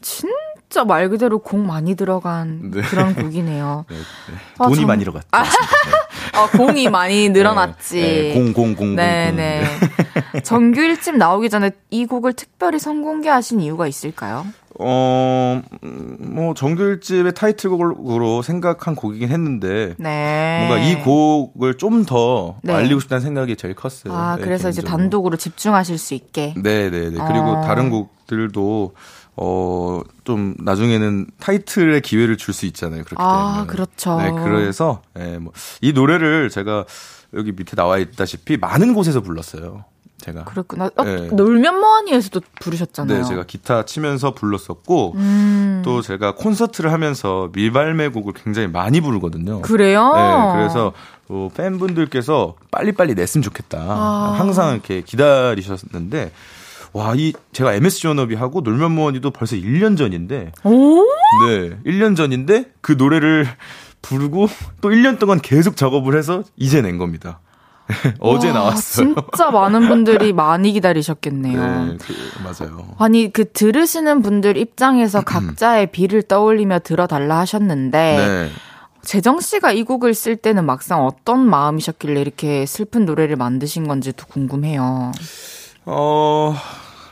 진 진짜 말 그대로 공 많이 들어간 네. 그런 곡이네요. 네, 네. 아, 돈이 아, 정... 많이 들어갔죠. 아, 어, 공이 많이 늘어났지. 네, 공, 공, 공. 네네. 네. 정규 1집 나오기 전에 이 곡을 특별히 선공개하신 이유가 있을까요? 어, 뭐, 정규 1집의 타이틀곡으로 생각한 곡이긴 했는데, 네. 뭔가 이 곡을 좀 더 알리고 싶다는 생각이 제일 컸어요. 아, 그래서 개인적으로. 이제 단독으로 집중하실 수 있게. 네네네. 그리고 어. 다른 곡들도 어, 좀 나중에는 타이틀의 기회를 줄 수 있잖아요. 그렇기 아, 때문에. 그렇죠. 네, 그래서 예, 뭐, 이 노래를 제가 여기 밑에 나와 있다시피 많은 곳에서 불렀어요. 제가. 그렇구나. 어, 네. 놀면 뭐하니에서도 부르셨잖아요. 네, 제가 기타 치면서 불렀었고 음. 또 제가 콘서트를 하면서 미발매곡을 굉장히 많이 부르거든요. 그래요? 네, 그래서 어, 팬분들께서 빨리빨리 냈으면 좋겠다. 아. 항상 이렇게 기다리셨는데 와, 이 제가 MSG 워너비 하고 놀면 뭐하니도 벌써 1년 전인데. 오? 네. 1년 전인데 그 노래를 부르고 또 1년 동안 계속 작업을 해서 이제 낸 겁니다. 어제 와, 나왔어요. 진짜 많은 분들이 많이 기다리셨겠네요. 네, 그, 맞아요. 아니 그 들으시는 분들 입장에서 각자의 비를 떠올리며 들어달라 하셨는데 네. 재정 씨가 이 곡을 쓸 때는 막상 어떤 마음이셨길래 이렇게 슬픈 노래를 만드신 건지도 궁금해요. 어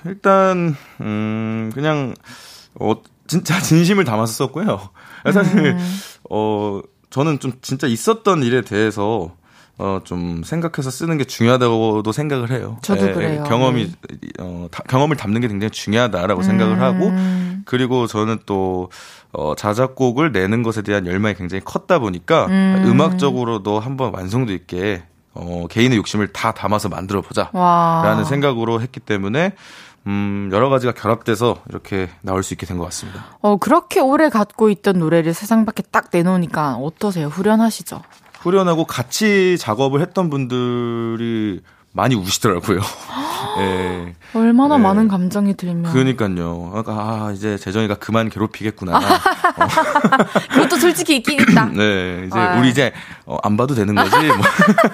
일단 음 그냥 어 진짜 진심을 담아서 썼고요. 사실 음. 어 저는 좀 진짜 있었던 일에 대해서 어, 좀 생각해서 쓰는 게 중요하다고도 생각을 해요. 저도 예, 그래요. 경험이, 네. 어, 다, 경험을 담는 게 굉장히 중요하다라고 음. 생각을 하고, 그리고 저는 또, 어, 자작곡을 내는 것에 대한 열망이 굉장히 컸다 보니까, 음. 악적으로도 한번 완성도 있게 어, 개인의 욕심을 다 담아서 만들어 보자. 라는 생각으로 했기 때문에 음, 여러 가지가 결합돼서 이렇게 나올 수 있게 된 것 같습니다. 어, 그렇게 오래 갖고 있던 노래를 세상 밖에 딱 내놓으니까 어떠세요? 후련하시죠? 후련하고 같이 작업을 했던 분들이 많이 우시더라고요. 예. 얼마나 네. 많은 감정이 들면. 그러니까요. 그러니까 아, 이제 재정이가 그만 괴롭히겠구나. 어. 그것도 솔직히 있긴 있다. 네, 이제 아. 우리 이제 어, 안 봐도 되는 거지. 뭐.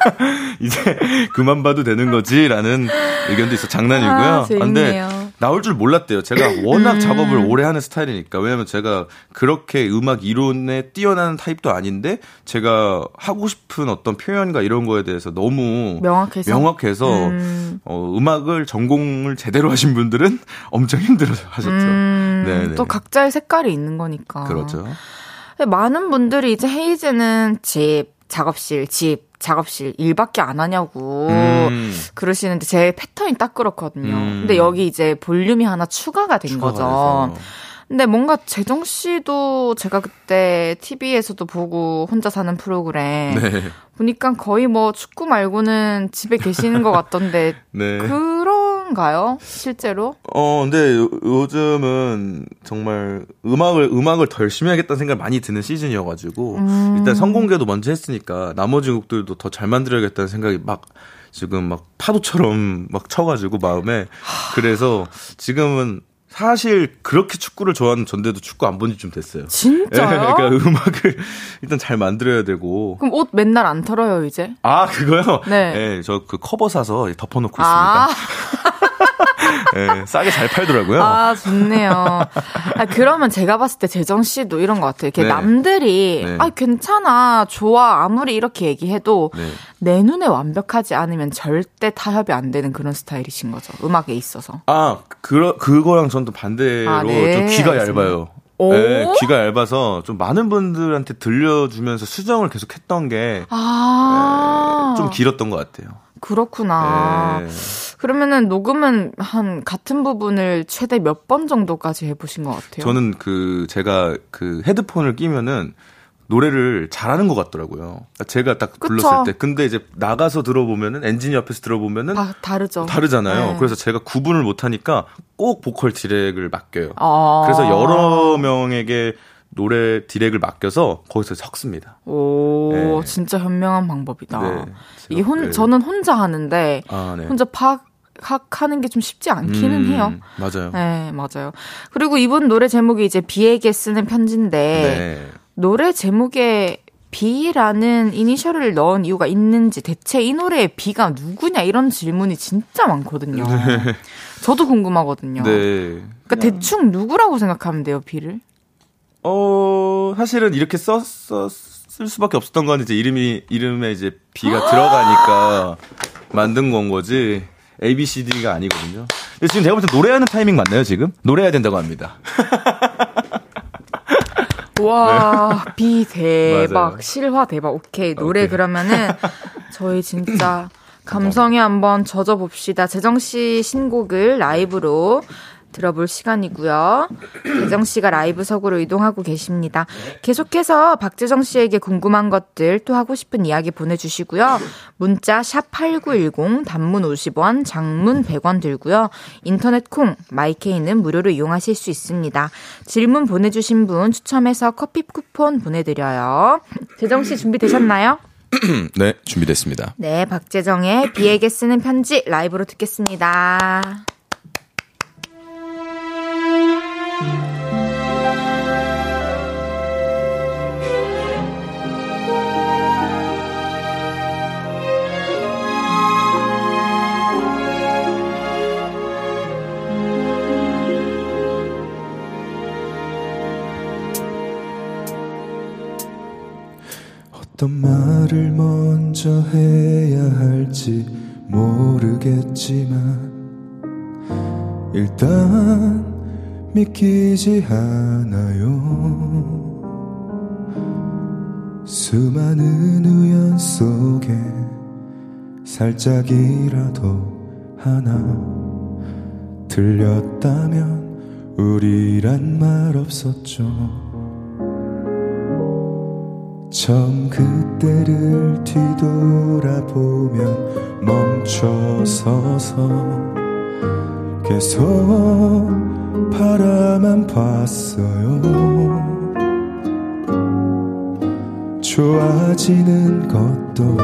이제 그만 봐도 되는 거지라는 의견도 있어 장난이고요. 아, 근데 나올 줄 몰랐대요. 제가 워낙 음. 작업을 오래 하는 스타일이니까. 왜냐면 제가 그렇게 음악 이론에 뛰어나는 타입도 아닌데 제가 하고 싶은 어떤 표현과 이런 거에 대해서 너무 명확해서, 명확해서 음. 어, 음악을 전공을 제대로 하신 분들은 엄청 힘들어 하셨죠. 음. 네, 또 각자의 색깔이 있는 거니까. 그렇죠. 많은 분들이 이제 헤이즈는 집, 작업실, 집, 작업실 일밖에 안 하냐고 음. 그러시는데 제 패턴이 딱 그렇거든요. 음. 근데 여기 이제 볼륨이 하나 추가가 된 추가가 거죠. 돼서. 근데 뭔가 재정 씨도 제가 그때 TV에서도 보고 혼자 사는 프로그램 네. 보니까 거의 뭐 축구 말고는 집에 계시는 것 같던데 네. 그런 가요? 실제로? 어, 근데 요, 요즘은 정말 음악을 음악을 더 열심히 하겠다는 생각이 많이 드는 시즌이어가지고 음. 일단 성공개도 먼저 했으니까 나머지 곡들도 더 잘 만들어야겠다는 생각이 막 지금 막 파도처럼 막 쳐가지고 마음에 그래서 지금은 사실 그렇게 축구를 좋아하는 전데도 축구 안 본 지 좀 됐어요. 진짜요? 네, 그러니까 음악을 일단 잘 만들어야 되고. 그럼 옷 맨날 안 털어요 이제? 아 그거요? 네. 네 저 그 커버 사서 덮어놓고 아. 있습니다. 네, 싸게 잘 팔더라고요. 아, 좋네요. 아, 그러면 제가 봤을 때 재정 씨도 이런 것 같아요. 이렇게 네. 남들이, 네. 아, 괜찮아, 좋아, 아무리 이렇게 얘기해도 네. 내 눈에 완벽하지 않으면 절대 타협이 안 되는 그런 스타일이신 거죠. 음악에 있어서. 아, 그, 그거랑 전 또 반대로 아, 네. 좀 귀가 얇아요. 네, 귀가 얇아서 좀 많은 분들한테 들려주면서 수정을 계속 했던 게좀 아~ 네, 길었던 것 같아요. 그렇구나. 네. 그러면은 녹음은 한 같은 부분을 최대 몇 번 정도까지 해보신 것 같아요? 저는 그 제가 그 헤드폰을 끼면은 노래를 잘하는 것 같더라고요. 제가 딱 그쵸? 불렀을 때. 근데 이제 나가서 들어보면은 엔진 옆에서 들어보면은 다 다르죠. 다르잖아요. 네. 그래서 제가 구분을 못 하니까 꼭 보컬 디렉을 맡겨요. 아~ 그래서 여러 명에게 노래 디렉을 맡겨서 거기서 섞습니다. 오, 네. 진짜 현명한 방법이다. 네, 이게 혼, 네. 저는 혼자 하는데 아, 네. 혼자 파 하는 게 좀 쉽지 않기는 음, 해요. 맞아요. 네, 맞아요. 그리고 이번 노래 제목이 이제 비에게 쓰는 편지인데 네. 노래 제목에 비라는 이니셜을 넣은 이유가 있는지 대체 이 노래의 비가 누구냐 이런 질문이 진짜 많거든요. 네. 저도 궁금하거든요. 네. 그러니까 대충 누구라고 생각하면 돼요, 비를? 어, 사실은 이렇게 썼, 쓸 수밖에 없었던 건 이제 이름이, 이름에 이제 B가 들어가니까 만든 건 거지. A, B, C, D가 아니거든요. 근데 지금 제가 볼 때 노래하는 타이밍 맞나요, 지금? 노래해야 된다고 합니다. 와, 네. B 대박. 실화 대박. 오케이. 노래 오케이. 그러면은 저희 진짜 감성에 한번 젖어 봅시다. 재정 씨 신곡을 라이브로 들어볼 시간이고요. 재정 씨가 라이브석으로 이동하고 계십니다. 계속해서 박재정 씨에게 궁금한 것들 또 하고 싶은 이야기 보내주시고요. 문자 샵 #8910 단문 50원, 장문 100원 들고요. 인터넷 콩 마이케이는 무료로 이용하실 수 있습니다. 질문 보내주신 분 추첨해서 커피 쿠폰 보내드려요. 재정 씨 준비되셨나요? 네, 준비됐습니다. 네, 박재정의 비에게 쓰는 편지 라이브로 듣겠습니다. 어떤 말을 먼저 해야 할지 모르겠지만 일단 믿기지 않아요. 수많은 우연 속에 살짝이라도 하나 들렸다면 우리란 말 없었죠 처음 그때를 뒤돌아보면 멈춰서서 계속 바라만 봤어요. 좋아지는 것도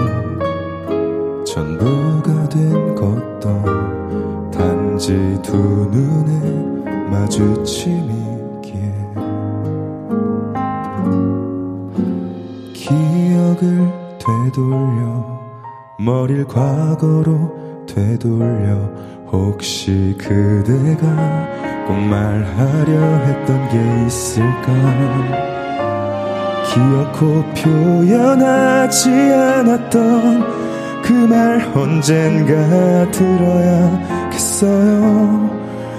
전부가 된 것도 단지 두 눈의 마주침이 기억을 되돌려 머릴 과거로 되돌려 혹시 그대가 꼭 말하려 했던 게 있을까? 기억코 표현하지 않았던 그 말 언젠가 들어야겠어요.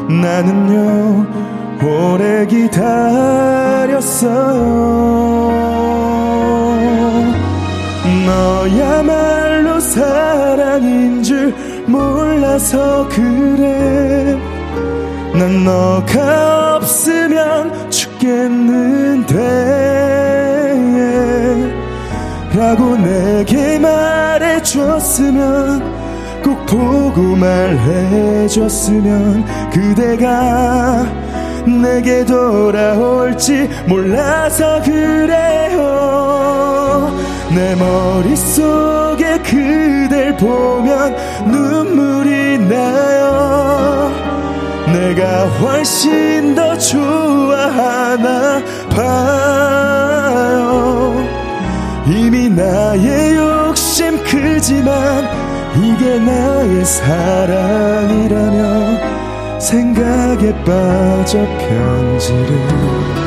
나는요 오래 기다렸어요 너야말로 사랑인 줄 몰라서 그래. 난 너가 없으면 죽겠는데. 라고 내게 말해줬으면 꼭 보고 말해줬으면 그대가 내게 돌아올지 몰라서 그래요 내 머릿속에 그댈 보면 눈물이 나요. 내가 훨씬 더 좋아하나 봐요. 이미 나의 욕심 크지만 이게 나의 사랑이라며 생각에 빠져 편지를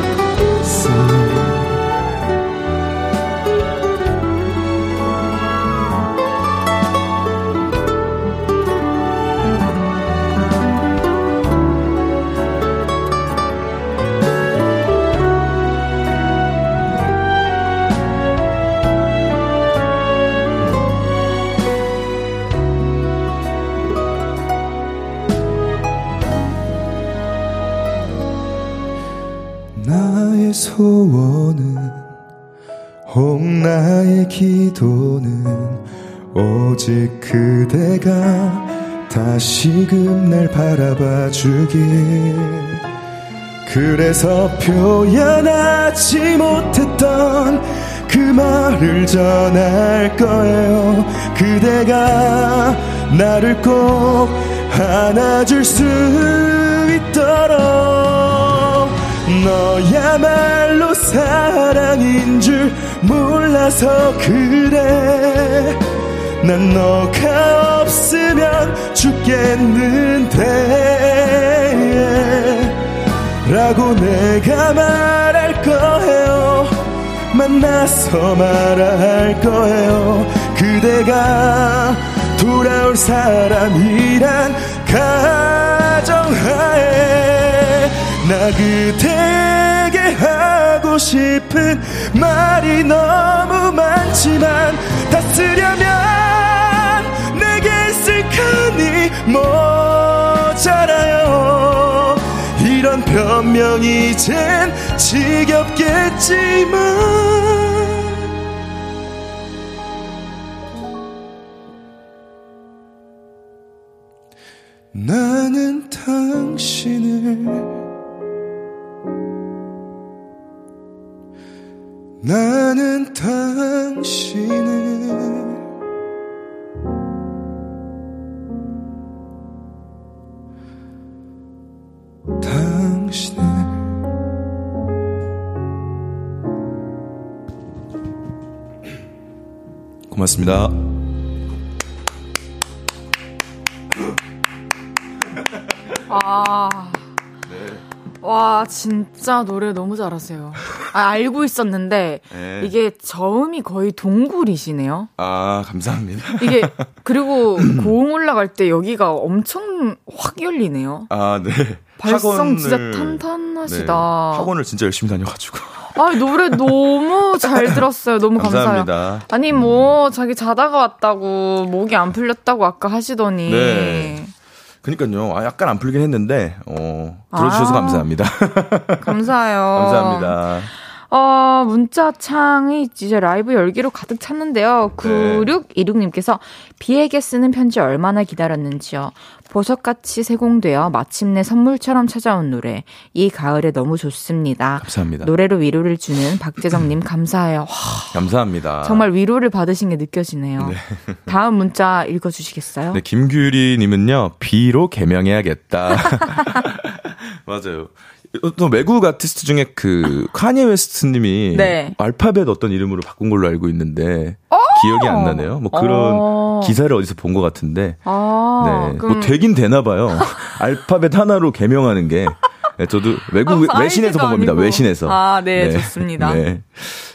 오직 그대가 다시금 날 바라봐 주길. 그래서 표현하지 못했던 그 말을 전할 거예요. 그대가 나를 꼭 안아줄 수 있도록 너야말로 사랑인 줄 몰라서 그래 난 너가 없으면 죽겠는데 라고 내가 말할 거예요. 만나서 말할 거예요. 그대가 돌아올 사람이란 가정하에 나 그대에게 하고 싶은 말이 너 변명 이 젠 지겹겠지만. 나는 당신을 나는 당신을 고맙습니다. 아. 와, 진짜 노래 너무 잘하세요. 아, 알고 있었는데, 네. 이게 저음이 거의 동굴이시네요. 아, 감사합니다. 이게, 그리고 고음 올라갈 때 여기가 엄청 확 열리네요. 아, 네. 발성 학원을, 진짜 탄탄하시다. 네. 학원을 진짜 열심히 다녀가지고. 아, 노래 너무 잘 들었어요. 너무 감사합니다. 감사해요. 아니, 뭐, 자기 자다가 왔다고, 목이 안 풀렸다고 아까 하시더니. 네. 그니까요. 아, 약간 안 풀긴 했는데, 어, 들어주셔서 아, 감사합니다. 감사해요. 감사합니다. 어, 문자창이 이제 라이브 열기로 가득 찼는데요. 9626님께서 비에게 쓰는 편지 얼마나 기다렸는지요. 보석같이 세공되어 마침내 선물처럼 찾아온 노래. 이 가을에 너무 좋습니다. 감사합니다. 노래로 위로를 주는 박재정님 감사해요. 와, 감사합니다. 정말 위로를 받으신 게 느껴지네요. 네. 다음 문자 읽어주시겠어요? 네, 김규리님은요, 비로 개명해야겠다. 맞아요. 또 외국 아티스트 중에 그 카니에 웨스트님이 네. 알파벳 어떤 이름으로 바꾼 걸로 알고 있는데 기억이 안 나네요. 뭐 그런 어. 기사를 어디서 본 것 같은데 아, 네. 뭐 되긴 되나 봐요. 알파벳 하나로 개명하는 게. 네, 저도 외국 아, 외신에서 본 겁니다. 아니고. 외신에서. 아, 네, 좋습니다. 네.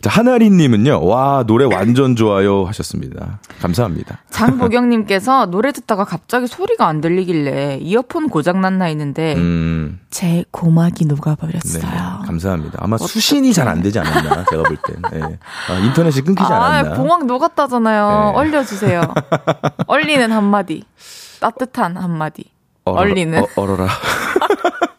자, 하나리 님은요. 와 노래 완전 좋아요 하셨습니다. 감사합니다. 장보경 님께서 노래 듣다가 갑자기 소리가 안 들리길래 이어폰 고장 났나 했는데 음, 제 고막이 네, 녹아 버렸어요. 감사합니다. 아마 수신이 잘 안 되지 않았나 제가 볼 땐. 네. 아, 인터넷이 끊기지 아, 않았나. 봉황 녹았다잖아요. 네. 얼려 주세요. 얼리는 한마디. 따뜻한 한마디. 얼리는. 어, 얼어라.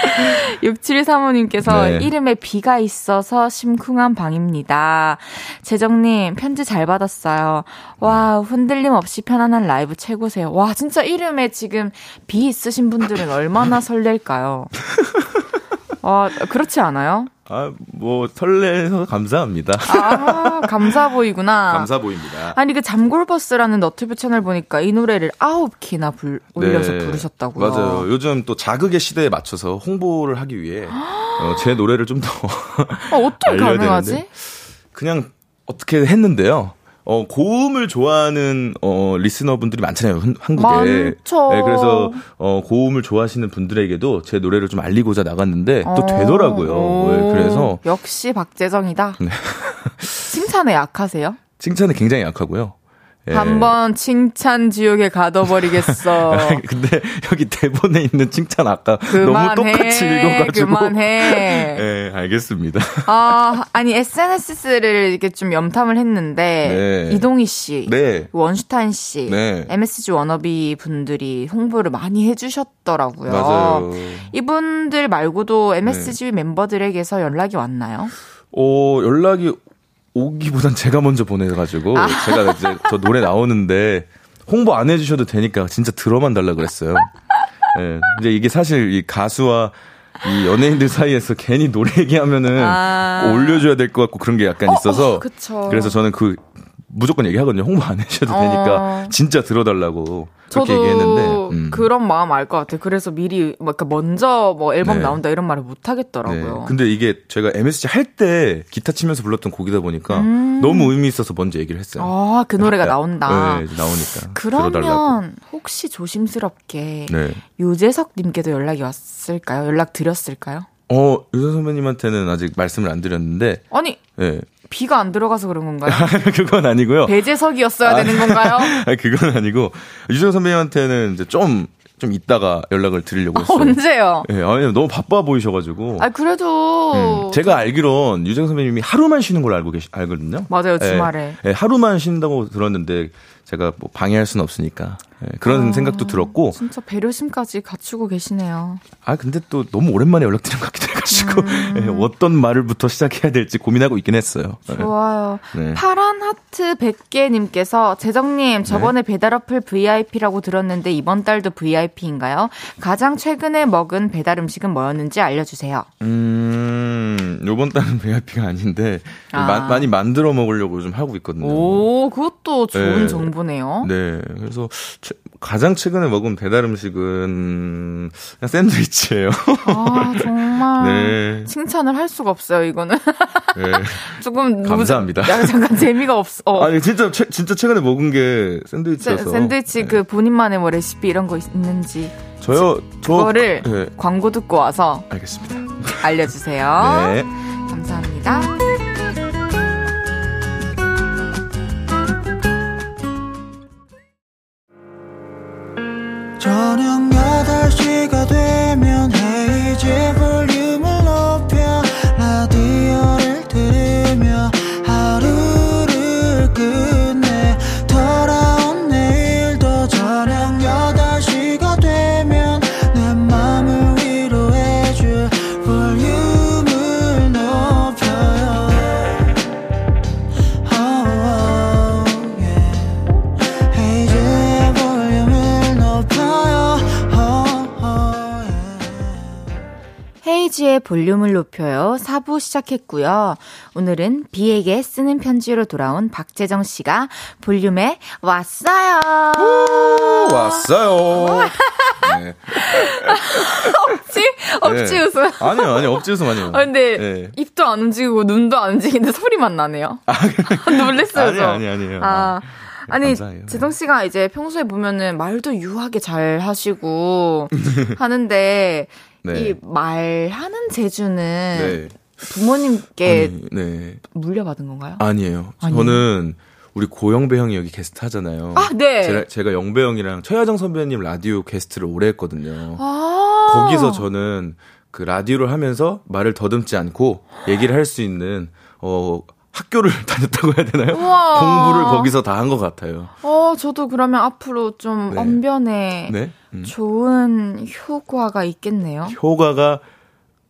6735님께서 네. 이름에 비가 있어서 심쿵한 방입니다. 재정님, 편지 잘 받았어요. 와, 흔들림 없이 편안한 라이브 최고세요. 와, 진짜 이름에 지금 비 있으신 분들은 얼마나 설렐까요? 와, 그렇지 않아요? 아, 뭐 설레서 감사합니다. 아, 감사 보이구나. 감사 보입니다. 아니, 그 잠골버스라는 너튜브 채널 보니까 이 노래를 아홉 키나 불, 올려서 네. 부르셨다고요. 맞아요. 요즘 또 자극의 시대에 맞춰서 홍보를 하기 위해 어, 제 노래를 좀더 어, 어떻게 가능하지? 되는데. 그냥 어떻게 했는데요. 어, 고음을 좋아하는 어, 리스너분들이 많잖아요. 한- 한국에. 많죠. 네, 그래서 어, 고음을 좋아하시는 분들에게도 제 노래를 좀 알리고자 나갔는데 또 어, 되더라고요. 오, 네, 그래서 역시 박재정이다. 네. 칭찬에 약하세요? 칭찬에 굉장히 약하고요. 예. 한번 칭찬 지옥에 가둬버리겠어. 근데 여기 대본에 있는 칭찬 아까 너무 그만해. 똑같이 읽어가지고. 그만해. 네, 알겠습니다. 아, 아니 SNS를 이렇게 좀 염탐을 했는데 네. 이동희 씨, 네. 원슈타인 씨, 네. MSG 워너비 분들이 홍보를 많이 해주셨더라고요. 맞아요. 이분들 말고도 MSG 멤버들에게서 연락이 왔나요? 어, 연락이 오기보단 제가 먼저 보내가지고, 아. 제가 이제 저 노래 나오는데, 홍보 안 해주셔도 되니까 진짜 들어만 달라 그랬어요. 예. 이제 이게 사실 이 가수와 이 연예인들 사이에서 괜히 노래 얘기하면은 아. 올려줘야 될 것 같고 그런 게 약간 있어서. 어, 그쵸. 그래서 저는 그 무조건 얘기하거든요. 홍보 안 해주셔도 어. 되니까 진짜 들어달라고 저도 얘기했는데. 음. 그런 마음 알 것 같아요. 그래서 미리 뭐 이렇게 먼저 뭐 앨범 네. 나온다 이런 말을 못 네. 하겠더라고요. 근데 이게 제가 MSG 할 때 기타 치면서 불렀던 곡이다 보니까 음. 너무 의미 있어서 먼저 얘기를 했어요. 아, 그 노래가 약간, 나온다. 네, 나오니까. 들어달라고. 그러면 혹시 조심스럽게 네. 유재석 님께도 연락이 왔을까요? 연락 드렸을까요? 어, 유선 선배님한테는 아직 말씀을 안 드렸는데, 아니, 예. 비가 안 들어가서 그런 건가요? 그건 아니고요. 배재석이었어야 되는 건가요? 아니, 그건 아니고, 유정 선배님한테는 이제 좀, 좀 이따가 연락을 드리려고 했어요. 언제요? 예, 아니, 너무 바빠 보이셔가지고. 아, 그래도. 음, 제가 알기론 유정 선배님이 하루만 쉬는 걸로 알고 계시, 알거든요. 맞아요, 예, 주말에. 예, 하루만 쉰다고 들었는데, 제가 뭐 방해할 수는 없으니까. 예, 그런 아. 생각도 들었고, 진짜 배려심까지 갖추고 계시네요. 아, 근데 또 너무 오랜만에 연락드린 것 같기도 해가지고, 음. 예, 어떤 말을부터 시작해야 될지 고민하고 있긴 했어요. 예. 좋아요. 네. 파란 하트 100개님께서 재정님 저번에 배달 어플 VIP라고 들었는데 이번 달도 VIP인가요? 가장 최근에 먹은 배달 음식은 뭐였는지 알려주세요. 음, 요번 달은 VIP가 아닌데, 아. 마- 많이 만들어 먹으려고 좀 하고 있거든요. 오, 그것도 좋은 네. 정보네요. 네. 그래서 최- 가장 최근에 먹은 배달 음식은 그냥 샌드위치예요. 아, 정말. 네. 칭찬을 할 수가 없어요, 이거는. 네. 조금. 감사합니다. 야, 잠깐 재미가 없어. 어. 아니 진짜 최, 진짜 최근에 먹은 게 샌드위치여서. 샌- 샌드위치 네. 그 본인만의 뭐 레시피 이런 거 있는지 저요. 저 그거를 네. 광고 듣고 와서 알겠습니다. 알려주세요. 네. 감사합니다. 저녁 8시가 되면 헤이즈 볼 헤이지의 볼륨을 높여요. 4부 시작했고요. 오늘은 비에게 쓰는 편지로 돌아온 박재정 씨가 볼륨에 왔어요. 왔어요. 네. 억지? 억지 네. 웃음. 아니요, 아니요. 억지 웃음 아니에요. 아, 근데 네. 입도 안 움직이고 눈도 안 움직이는데 소리만 나네요. 놀랬어요. 아니, 저. 아니, 아니에요. 아, 아니, 감사해요. 재성 씨가 이제 평소에 보면은 말도 유하게 잘 하시고 하는데 네. 이 말하는 재주는 네. 부모님께 아니, 네. 물려받은 건가요? 아니에요. 아니에요? 저는 우리 고영배 형이 여기 게스트 하잖아요. 아, 네. 제가, 제가 영배 형이랑 최하정 선배님 라디오 게스트를 오래 했거든요. 아. 거기서 저는 그 라디오를 하면서 말을 더듬지 않고 얘기를 할 수 있는 어 학교를 다녔다고 해야 되나요? 우와. 공부를 거기서 다 한 것 같아요. 어, 저도 그러면 앞으로 좀 네. 언변에 네. 음. 좋은 효과가 있겠네요. 효과가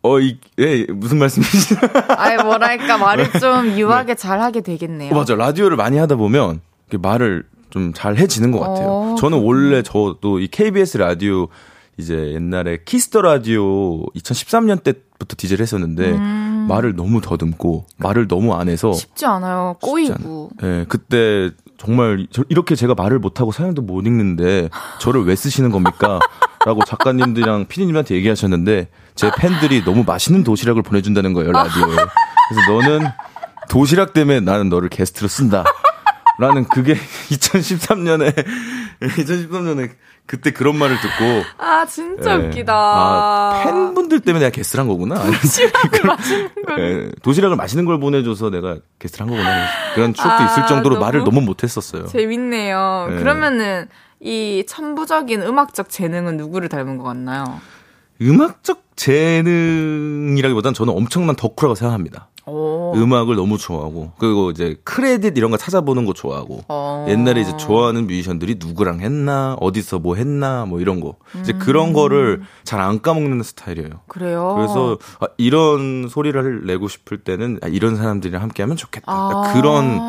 어, 이, 예, 무슨 말씀이시죠? 아예 뭐랄까 말을 좀 유하게 잘 하게 되겠네요. 어, 맞아. 라디오를 많이 하다 보면 말을 좀 잘 해지는 것 같아요. 어, 저는 원래 저도 이 KBS 라디오 이제 옛날에 Kiss the Radio 2013년 때부터 DJ를 했었는데 말을 너무 더듬고 말을 너무 안 해서 음. 쉽지 않아요. 꼬이고. 예, 그때 정말 저- 이렇게 제가 말을 못 하고 사연도 못 읽는데 저를 왜 쓰시는 겁니까? 라고 작가님들이랑 피디님한테 얘기하셨는데 제 팬들이 너무 맛있는 도시락을 보내준다는 거예요, 라디오에. 그래서 너는 도시락 때문에 나는 너를 게스트로 쓴다. 라는 그게 2013년에, 2013년에 그때 그런 말을 듣고. 아 진짜 예. 웃기다. 아, 팬분들 때문에 내가 게스트를 한 거구나. 도시락을 맛있는 걸. 예, 도시락을 맛있는 걸 보내줘서 내가 게스트를 한 거구나. 그런 추억도 아, 있을 정도로 너무 말을 너무 못했었어요. 재밌네요. 네. 그러면은 이 천부적인 음악적 재능은 누구를 닮은 것 같나요? 음악적 재능이라기보단 저는 엄청난 덕후라고 생각합니다. 오. 음악을 너무 좋아하고 그리고 이제 크레딧 이런 거 찾아보는 거 좋아하고 어. 옛날에 이제 좋아하는 뮤지션들이 누구랑 했나 어디서 뭐 했나 뭐 이런 거 음. 이제 그런 거를 잘 안 까먹는 스타일이에요. 그래요. 그래서 아, 이런 소리를 내고 싶을 때는 아, 이런 사람들이랑 함께하면 좋겠다. 아. 그런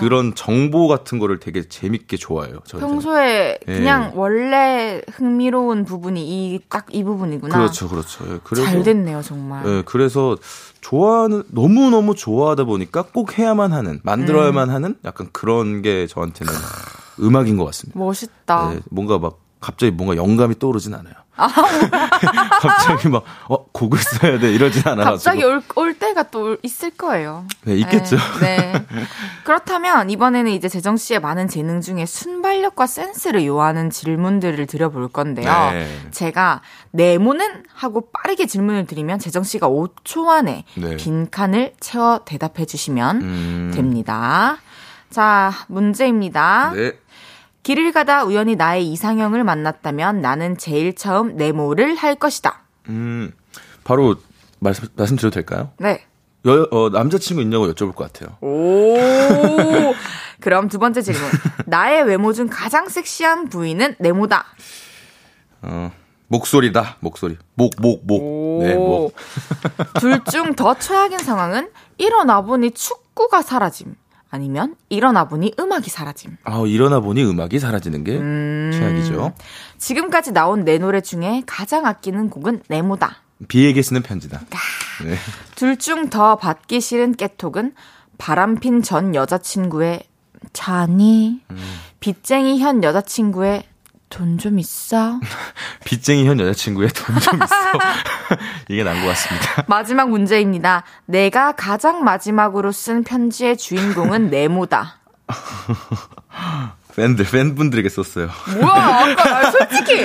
그런 정보 같은 거를 되게 재밌게 좋아해요. 저는. 평소에 예. 그냥 원래 흥미로운 부분이 이 딱 이 부분이구나. 그렇죠, 그렇죠. 예, 그래서 잘 됐네요, 정말. 예, 그래서 좋아하는 너무 너무 좋아하다 보니까 꼭 해야만 하는 만들어야만 음. 하는 약간 그런 게 저한테는 음악인 것 같습니다. 멋있다. 예, 뭔가 막 갑자기 뭔가 영감이 떠오르진 않아요. 갑자기 막 어, 곡을 써야 돼 이러진 않아가지고. 갑자기 올, 올 때가 또 올- 있을 거예요. 네, 있겠죠. 네. 네. 그렇다면 이번에는 이제 재정 씨의 많은 재능 중에 순발력과 센스를 요하는 질문들을 드려볼 건데요. 네. 제가 네모는 하고 빠르게 질문을 드리면 재정 씨가 5초 안에 네. 빈칸을 채워 대답해 주시면 음, 됩니다. 자, 문제입니다. 네. 길을 가다 우연히 나의 이상형을 만났다면 나는 제일 처음 네모를 할 것이다. 음, 바로 말씀, 말씀드려도 될까요? 네. 여, 어, 남자친구 있냐고 여쭤볼 것 같아요. 오. 그럼 두 번째 질문. 나의 외모 중 가장 섹시한 부위는 네모다. 어, 목소리다, 목소리. 목, 목, 목. 네, 목. 둘 중 더 최악인 상황은 일어나 보니 축구가 사라짐. 아니면 일어나 보니 음악이 사라짐. 아, 일어나 보니 음악이 사라지는 게 음. 최악이죠. 지금까지 나온 내 노래 중에 가장 아끼는 곡은 네모다. 비에게 쓰는 편지다. 네. 둘중 더 받기 싫은 깨톡은 바람핀 전 여자친구의 자니 빚쟁이 현 여자친구의 돈 좀 있어 빚쟁이 현 여자친구의 돈 좀 있어. 이게 난 것 같습니다. 마지막 문제입니다. 내가 가장 마지막으로 쓴 편지의 주인공은 네모다. 팬들, 팬분들에게 썼어요. 뭐야? 아까 아, 솔직히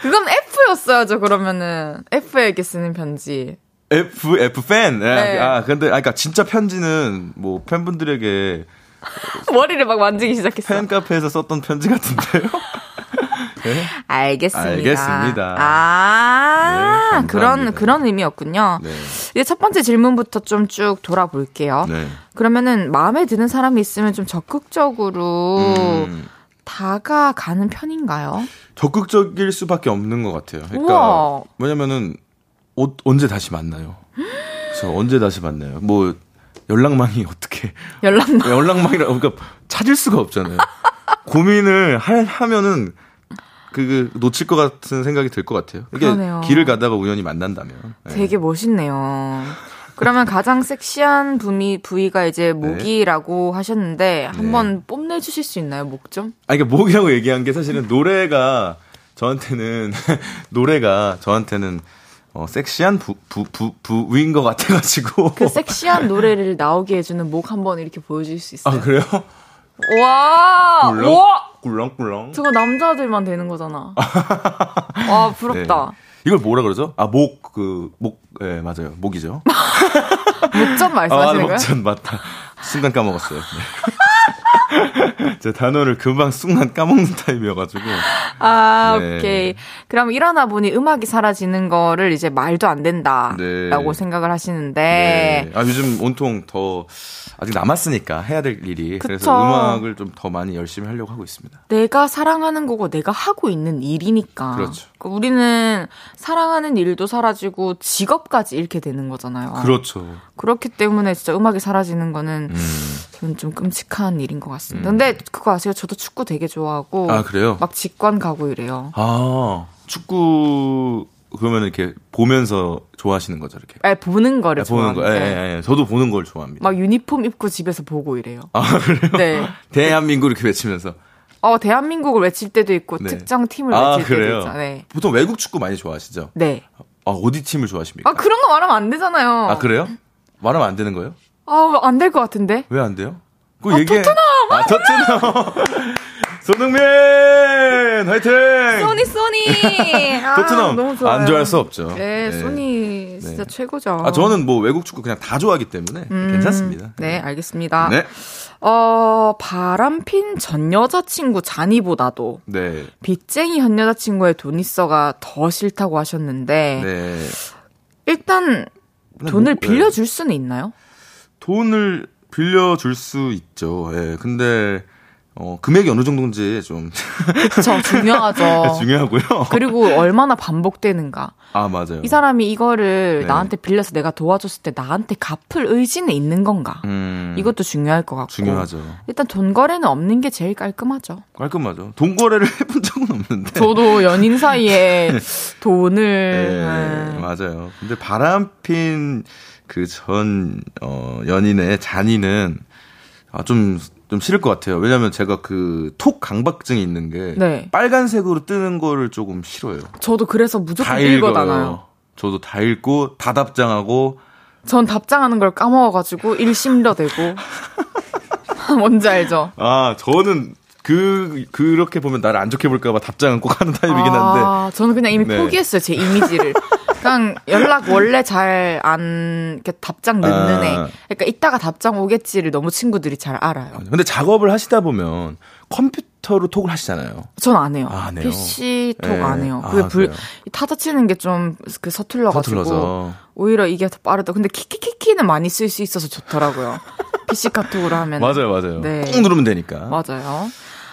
그건 F였어야죠. 그러면은 F에게 쓰는 편지. F, F 팬. 네. 아, 근데, 아, 그니까 진짜 편지는 뭐 팬분들에게 머리를 막 만지기 시작했어. 팬 카페에서 썼던 편지 같은데요? 네. 알겠습니다. 알겠습니다. 아, 네, 그런. 그런 의미였군요. 네. 이제 첫 번째 질문부터 좀 쭉 돌아볼게요. 네. 그러면은 마음에 드는 사람이 있으면 좀 적극적으로 음, 다가가는 편인가요? 적극적일 수밖에 없는 것 같아요. 그러니까, 우와. 왜냐면은, 어, 언제 다시 만나요? 그래서 언제 다시 만나요? 뭐, 연락망이 어떻게, 연락만 연락망이라, 그러니까 찾을 수가 없잖아요. 고민을 할, 하면은, 그, 그 놓칠 것 같은 생각이 들 것 같아요. 이게 그러네요. 길을 가다가 우연히 만난다면. 네. 되게 멋있네요. 그러면 가장 섹시한 부위, 부위가 이제 목이라고 하셨는데 한번 뽐내 주실 수 있나요, 목 좀? 아, 이게 목이라고 얘기한 게 사실은 노래가 저한테는 노래가 저한테는 어, 섹시한 부, 부, 부, 부위인 것 같아가지고. 그 섹시한 노래를 나오게 해주는 목 한번 이렇게 보여줄 수 있어요? 아, 그래요? 와! 꿀렁? 와! 꿀렁꿀렁. 저거 남자들만 되는 거잖아. 와, 부럽다. 네. 이걸 뭐라 그러죠? 아, 목, 그, 목, 예, 네, 맞아요. 목이죠. 목전 아, 말씀하시는 거예요? 목전 맞다. 순간 까먹었어요. 네. 제 단어를 금방 순간 까먹는 타입이어가지고. 아, 네. 오케이. 그럼 일어나 보니 음악이 사라지는 거를 이제 말도 안 된다라고 네. 생각을 하시는데 네. 아, 요즘 온통 더 아직 남았으니까 해야 될 일이. 그쵸. 그래서 음악을 좀 더 많이 열심히 하려고 하고 있습니다. 내가 사랑하는 거고 내가 하고 있는 일이니까. 그렇죠. 우리는 사랑하는 일도 사라지고 직업까지 잃게 되는 거잖아요. 그렇죠. 그렇기 때문에 진짜 음악이 사라지는 거는 음. 저는 좀 끔찍한 일인 것 같습니다. 근데 그거 아세요? 저도 축구 되게 좋아하고 아, 그래요? 막 직관 가고 이래요. 아, 축구, 그러면 이렇게 보면서 좋아하시는 거죠, 이렇게. 아, 보는 거를 아, 보는 거. 예, 예, 예. 저도 보는 걸 좋아합니다. 막 유니폼 입고 집에서 보고 이래요. 아, 그래요? 네. 대한민국 이렇게 외치면서. 어, 대한민국을 외칠 때도 있고 네. 특정 팀을 아, 외칠 때도 그래요? 있죠. 네. 보통 외국 축구 많이 좋아하시죠? 네. 아, 어디 팀을 좋아하십니까? 아, 그런 거 말하면 안 되잖아요. 아, 그래요? 말하면 안 되는 거예요? 아, 안 될 것 같은데. 왜 안 돼요? 그 아, 얘기해. 토트넘! 아, 토트넘! 손흥민! 화이팅! 소니 소니. 아, 토트넘. 안 좋아할 수 없죠. 네, 네. 소니 진짜 네. 최고죠. 아, 저는 뭐 외국 축구 그냥 다 좋아하기 때문에 괜찮습니다. 네, 알겠습니다. 네. 어, 바람핀 전 여자친구 잔이보다도 네. 빚쟁이 현 여자친구의 돈 있어가 더 싫다고 하셨는데 네. 일단 돈을 뭐, 네. 빌려줄 수는 있나요? 돈을 빌려줄 수 있죠. 예. 근데, 어, 금액이 어느 정도인지 좀 그쵸, 중요하죠. 중요하고요. 그리고 얼마나 반복되는가. 아, 맞아요. 이 사람이 이거를 네. 나한테 빌려서 내가 도와줬을 때 나한테 갚을 의지는 있는 건가. 음, 이것도 중요할 것 같고. 중요하죠. 일단 돈 거래는 없는 게 제일 깔끔하죠. 깔끔하죠. 돈 거래를 해본 적은 없는데. 저도 연인 사이에 돈을 네, 네. 맞아요. 근데 바람핀 그 전, 어, 연인의 잔이는, 아, 좀, 좀 싫을 것 같아요. 왜냐면 제가 그 톡 강박증이 있는 게, 네. 빨간색으로 뜨는 거를 조금 싫어요. 저도 그래서 무조건. 읽어요. 저도 다 읽고, 다 답장하고, 전 답장하는 걸 까먹어가지고 일심려되고 뭔지 알죠? 아, 저는 그, 그렇게 보면 나를 안 좋게 볼까봐 답장은 꼭 하는 타입이긴 한데, 아, 저는 그냥 이미 네. 포기했어요 제 이미지를. 그냥 연락 원래 잘 안 답장 늦는 아. 애. 그러니까 이따가 답장 오겠지를 너무 친구들이 잘 알아요. 근데 작업을 하시다 보면 컴퓨터로 톡을 하시잖아요. 전 안 해요. 아, 안 해요? PC 톡 네. 안 해요. 아, 그게 불, 그래요? 타자 치는 게 좀 그 서툴러가지고 서툴러서. 오히려 이게 더 빠르다. 근데 키키키키는 많이 쓸 수 있어서 좋더라고요. PC 카톡으로 하면 맞아요, 맞아요. 네. 꾹 누르면 되니까. 맞아요.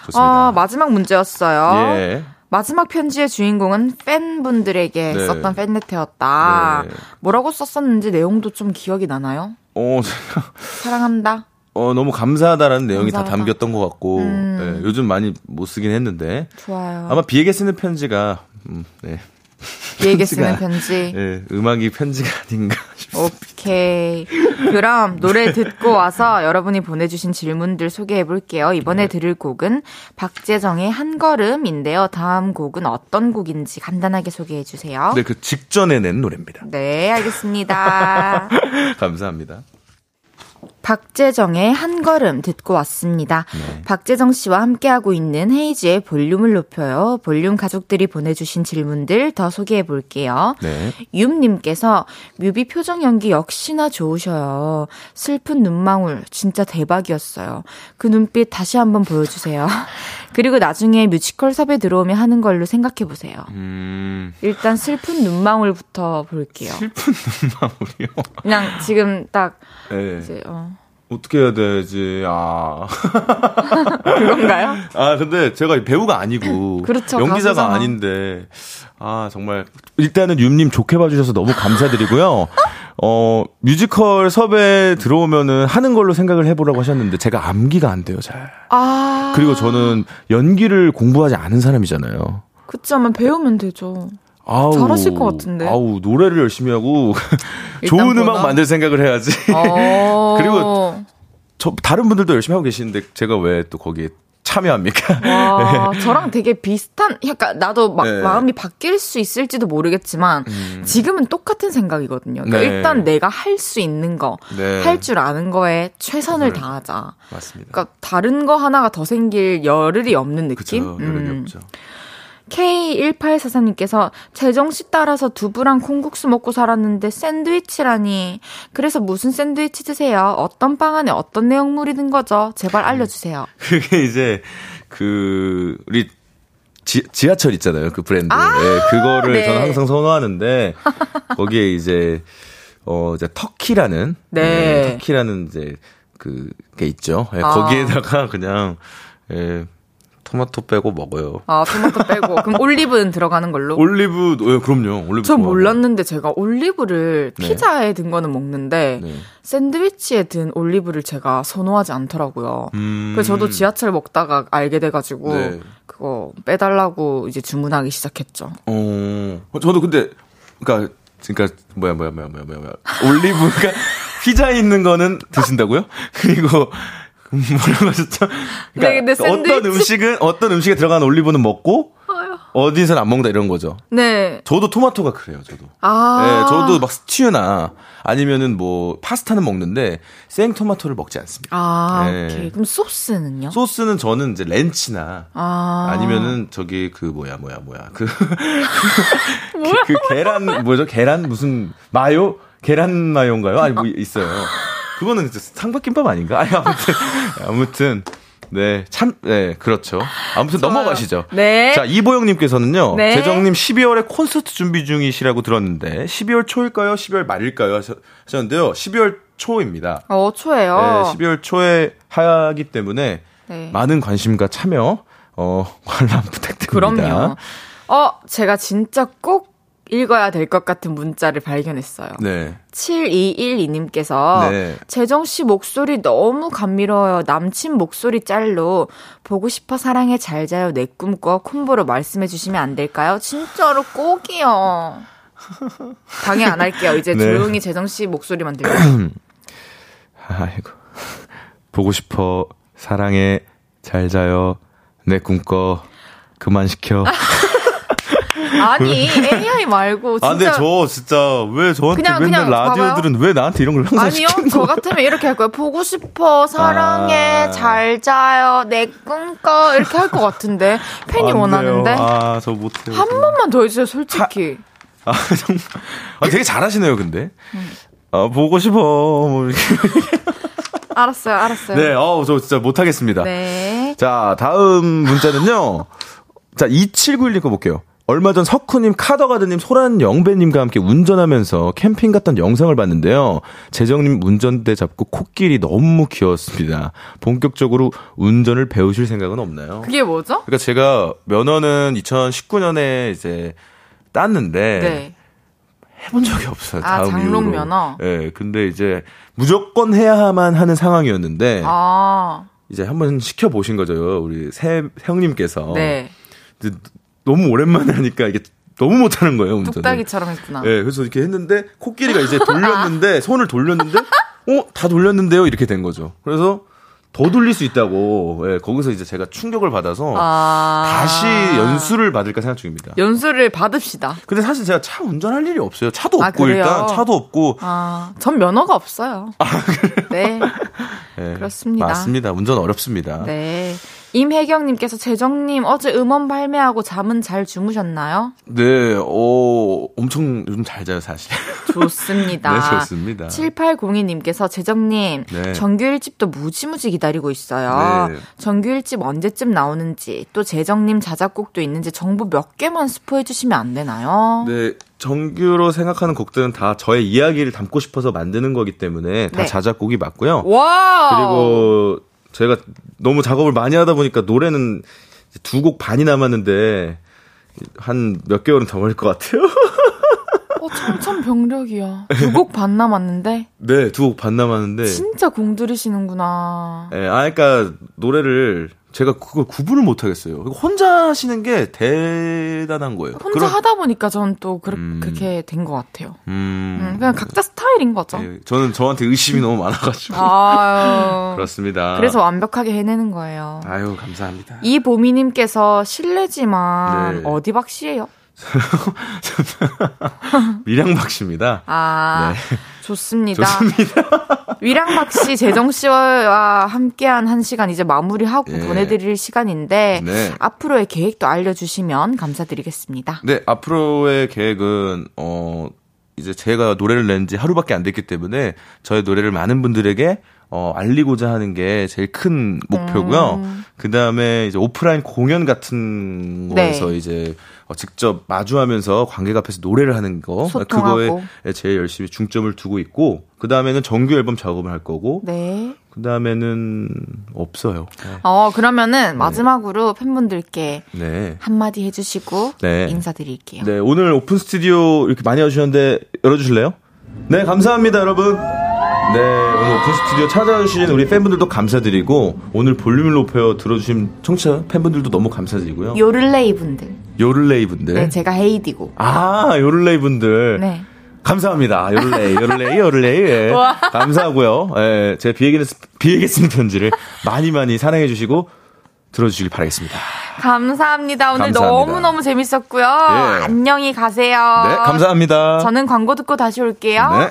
좋습니다. 어, 마지막 문제였어요. 예. 마지막 편지의 주인공은 팬분들에게 네. 썼던 팬레터였다. 네. 뭐라고 썼었는지 내용도 좀 기억이 나나요? 어, 사랑한다. 어, 너무 감사하다라는 내용이 감사하다. 다 담겼던 것 같고, 음. 예, 요즘 많이 못 쓰긴 했는데, 좋아요. 아마 비에게 쓰는 편지가, 음, 네. 편지가- 쓰는 편지. 예, 음악이 편지가 아닌가 싶습니다. 오케이. 그럼 노래 듣고 와서 여러분이 보내주신 질문들 소개해 볼게요. 이번에 네. 들을 곡은 박재정의 한 걸음인데요. 다음 곡은 어떤 곡인지 간단하게 소개해 주세요. 네, 그 직전에 낸 노래입니다. 네, 알겠습니다. 감사합니다. 박재정의 한 걸음 듣고 왔습니다. 네. 박재정 씨와 함께하고 있는 헤이즈의 볼륨을 높여요. 볼륨 가족들이 보내주신 질문들 더 소개해 볼게요. 네. 윰님께서 뮤비 표정 연기 역시나 좋으셔요. 슬픈 눈망울 진짜 대박이었어요. 그 눈빛 다시 한번 보여주세요. 그리고 나중에 뮤지컬 섭외 들어오면 하는 걸로 생각해 보세요. 음, 일단 슬픈 눈망울부터 볼게요. 슬픈 눈망울이요. 그냥 지금 딱 네. 이제 어 어떻게 해야 되지, 아. 그건가요? 아, 근데 제가 배우가 아니고. 그렇죠, 연기자가 가수잖아. 아닌데. 아, 정말. 일단은 윤님 좋게 봐주셔서 너무 감사드리고요. 어, 뮤지컬 섭외 들어오면은 하는 걸로 생각을 해보라고 하셨는데 제가 암기가 안 돼요, 잘. 아 그리고 저는 연기를 공부하지 않은 사람이잖아요. 그치만 배우면 되죠. 아우, 잘하실 것 같은데. 아우, 노래를 열심히 하고 좋은 음악 번호. 만들 생각을 해야지. 어. 그리고 저 다른 분들도 열심히 하고 계시는데 제가 왜 또 거기에 참여합니까? 와, 저랑 되게 비슷한, 약간 나도 막 네. 마음이 바뀔 수 있을지도 모르겠지만, 지금은 똑같은 생각이거든요. 그러니까 네. 일단 내가 할 수 있는 거, 네. 할줄 아는 거에 최선을 다하자. 맞습니다. 그러니까 다른 거 하나가 더 생길 열을이 없는 느낌? 그쵸, 여력이 음. 없죠. K1843님께서 재정씨 따라서 두부랑 콩국수 먹고 살았는데 샌드위치라니. 그래서 무슨 샌드위치 드세요? 어떤 빵 안에 어떤 내용물이 든 거죠? 제발 알려주세요. 그게 이제 그 우리 지, 지하철 있잖아요. 그 브랜드. 아, 예, 그거를 네. 저는 항상 선호하는데 거기에 이제 어 이제 터키라는 네. 예, 터키라는 이제 그게 있죠. 예, 아. 거기에다가 그냥 예, 토마토 빼고 먹어요. 아, 토마토 빼고. 그럼 올리브는 들어가는 걸로? 올리브, 예, 그럼요. 올리브. 저 좋아하고. 몰랐는데 제가 올리브를 네. 피자에 든 거는 먹는데 네. 샌드위치에 든 올리브를 제가 선호하지 않더라고요. 음. 그래서 저도 지하철 먹다가 알게 돼가지고 네. 그거 빼달라고 이제 주문하기 시작했죠. 어, 저도 근데, 그니까, 그니까, 뭐야, 뭐야, 뭐야, 뭐야, 뭐야, 뭐야. 올리브가 피자에 있는 거는 드신다고요? 그리고, 음, 뭐라고 하셨죠? 네, 근데 어떤 음식은, 어떤 음식에 들어간 올리브는 먹고, 어디서는 안 먹는다 이런 거죠. 네. 저도 토마토가 그래요, 저도. 아. 네, 저도 막 스튜나, 아니면은 뭐, 파스타는 먹는데, 생 토마토를 먹지 않습니다. 아, 네. 오케이. 그럼 소스는요? 소스는 저는 이제 렌치나, 아. 아니면은 저기 그 뭐야 뭐야 뭐야 그, 그, 그 계란 뭐죠 계란 무슨 마요 계란 마요인가요? 아니 뭐 있어요. 그거는 상박김밥 아닌가? 아니 아무튼 아무튼 네 참 네 그렇죠. 아무튼 좋아요. 넘어가시죠. 네. 자 이보영님께서는요. 네. 재정님 12월에 콘서트 준비 중이시라고 들었는데 12월 초일까요? 12월 말일까요? 하셨- 하셨는데요. 12월 초입니다. 어, 초예요. 네, 12월 초에 하기 때문에 네. 많은 관심과 참여 어 관람 부탁드립니다. 그럼요. 어, 제가 진짜 꼭 읽어야 될 것 같은 문자를 발견했어요. 네. 7212님께서 네. 재정 씨 목소리 너무 감미로워요. 남친 목소리 짤로 보고 싶어 사랑해 잘 자요 내 꿈꿔 콤보로 말씀해 주시면 안 될까요? 진짜로 꼭이요. 방해 안 할게요. 이제 네. 조용히 재정 씨 목소리만 들려요. 아이고. 보고 싶어. 사랑해. 잘 자요. 내 꿈꿔. 그만 시켜. 아니 AI 말고 진짜 아, 근데 저 진짜 왜 저한테 그냥, 맨날 그냥 라디오들은 왜 나한테 이런 걸 항상 아니요, 저? 같으면 이렇게 할 거예요. 보고 싶어, 사랑해, 아. 잘 자요, 내 꿈꿔 이렇게 할 것 같은데 팬이. 원하는데 아, 저 못해요. 한 번만 더 해주세요, 솔직히. 아, 정말. 아, 되게 잘하시네요, 근데. 음. 아, 보고 싶어. 뭐 이렇게. 알았어요, 알았어요. 네, 어우, 저 진짜 못하겠습니다. 네. 자, 다음 문자는요. 자, 2791님 거 볼게요. 얼마 전 석훈님, 카더가드님, 소란 영배님과 함께 운전하면서 캠핑 갔던 영상을 봤는데요. 재정님 운전대 잡고 코끼리 너무 귀여웠습니다. 본격적으로 운전을 배우실 생각은 없나요? 그게 뭐죠? 그러니까 제가 면허는 2019년에 이제 땄는데 네. 해본 적이 없어요. 아, 다음 장롱. 면허? 네, 근데 이제 무조건 해야만 하는 상황이었는데 아, 이제 한번 시켜 보신 거죠, 우리 새 형님께서. 네. 너무 오랜만에 하니까 이게 너무 못하는 거예요, 운전을. 뚝딱이처럼 했구나. 네, 그래서 이렇게 했는데 코끼리가 이제 돌렸는데 손을 돌렸는데 어, 다 돌렸는데요, 이렇게 된 거죠. 그래서 더 돌릴 수 있다고. 예, 거기서 이제 제가 충격을 받아서 아. 다시 연수를 받을까 생각 중입니다. 연수를 받읍시다. 근데 사실 제가 차 운전할 일이 없어요. 차도 아, 없고 그래요? 일단 차도 없고. 아, 전 면허가 없어요. 네. 예, 그렇습니다. 맞습니다. 운전 어렵습니다. 네. 임혜경님께서 재정님 어제 음원 발매하고 잠은 잘 주무셨나요? 네, 어, 엄청 요즘 잘 자요, 사실. 좋습니다. 네, 좋습니다. 7802님께서 재정님 네. 정규 1집도 무지무지 기다리고 있어요. 네. 정규 1집 언제쯤 나오는지 또 재정님 자작곡도 있는지 정보 몇 개만 스포해 주시면 안 되나요? 네, 정규로 생각하는 곡들은 다 저의 이야기를 담고 싶어서 만드는 거기 때문에 다 네. 자작곡이 맞고요. Wow. 그리고 제가 너무 작업을 많이 하다 보니까 노래는 두 곡 반이 남았는데 한 몇 개월은 더 걸릴 것 같아요. 어, 청천벽력이야. 두 곡 반 남았는데 네, 두 곡 반 남았는데. 진짜 공들이시는구나. 예, 아, 그러니까 노래를 제가 그걸 구분을 못 하겠어요. 혼자 하시는 게 대단한 거예요. 혼자 그럼- 하다 보니까 저는 또 그, 음. 그렇게 된 것 같아요. 음, 음, 그냥 각자 스타일인 거죠. 예, 저는 저한테 의심이 너무 많아가지고 아유. 그렇습니다. 그래서 완벽하게 해내는 거예요. 아유 감사합니다. 이 보미님께서 실례지만 네. 어디 박씨예요? 밀양박 씨입니다. 아, 네. 좋습니다. 위랑박 씨, 재정 씨와 함께한 한 시간 이제 마무리하고 예. 보내드릴 시간인데 네. 앞으로의 계획도 알려주시면 감사드리겠습니다. 네, 앞으로의 계획은, 어, 이제 제가 노래를 낸 지 하루밖에 안 됐기 때문에 저의 노래를 많은 분들에게 어, 알리고자 하는 게 제일 큰 목표고요. 음. 그 다음에 이제 오프라인 공연 같은 네. 거에서 이제 어, 직접 마주하면서 관객 앞에서 노래를 하는 거. 소통하고. 그거에 제일 열심히 중점을 두고 있고, 그 다음에는 정규 앨범 작업을 할 거고, 네. 그 다음에는 없어요. 네. 어, 그러면은 마지막으로 팬분들께 네. 한마디 해주시고 네. 인사드릴게요. 네, 오늘 오픈 스튜디오 이렇게 많이 와주셨는데 열어주실래요? 네, 감사합니다, 여러분. 네, 오늘 오픈 스튜디오 찾아주신 우리 팬분들도 감사드리고, 오늘 볼륨을 높여 들어주신 청취자 팬분들도 너무 감사드리고요. 요를레이 분들. 요를레이 분들. 네, 제가 하이디고. 아, 요를레이 분들. 네. 감사합니다. 요를레이, 요를레이, 요를레이. 예. 와. 감사하고요. 예, 제 비에게, 비에게 쓰는 편지를 많이 많이 사랑해주시고, 들어주시길 바라겠습니다. 감사합니다. 오늘 감사합니다. 너무너무 재밌었고요. 예. 안녕히 가세요. 네, 감사합니다. 저는 광고 듣고 다시 올게요. 네.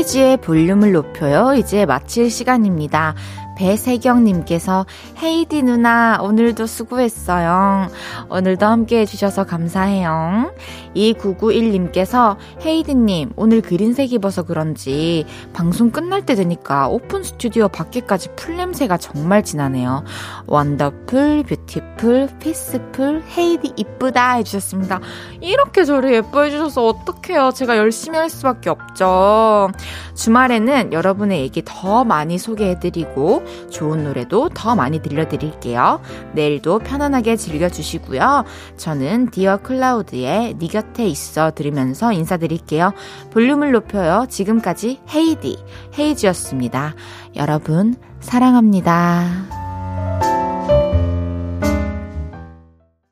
헤이지의 볼륨을 높여요. 이제 마칠 시간입니다. 배세경님께서 헤이디 누나 오늘도 수고했어요. 오늘도 함께 해주셔서 감사해요. 2991님께서 헤이디님 오늘 그린색 입어서 그런지 방송 끝날 때 되니까 오픈 스튜디오 밖에까지 풀 냄새가 정말 진하네요. 원더풀, beautiful, peaceful, 헤이디 이쁘다 해주셨습니다. 이렇게 저를 예뻐해 주셔서 어떡해요. 제가 열심히 할 수밖에 없죠. 주말에는 여러분의 얘기 더 많이 소개해드리고 좋은 노래도 더 많이 들려드릴게요. 내일도 편안하게 즐겨주시고요. 저는 디어 클라우드의 네 곁에 있어 들으면서 인사드릴게요. 볼륨을 높여요. 지금까지 헤이디, 헤이즈였습니다. 여러분, 사랑합니다.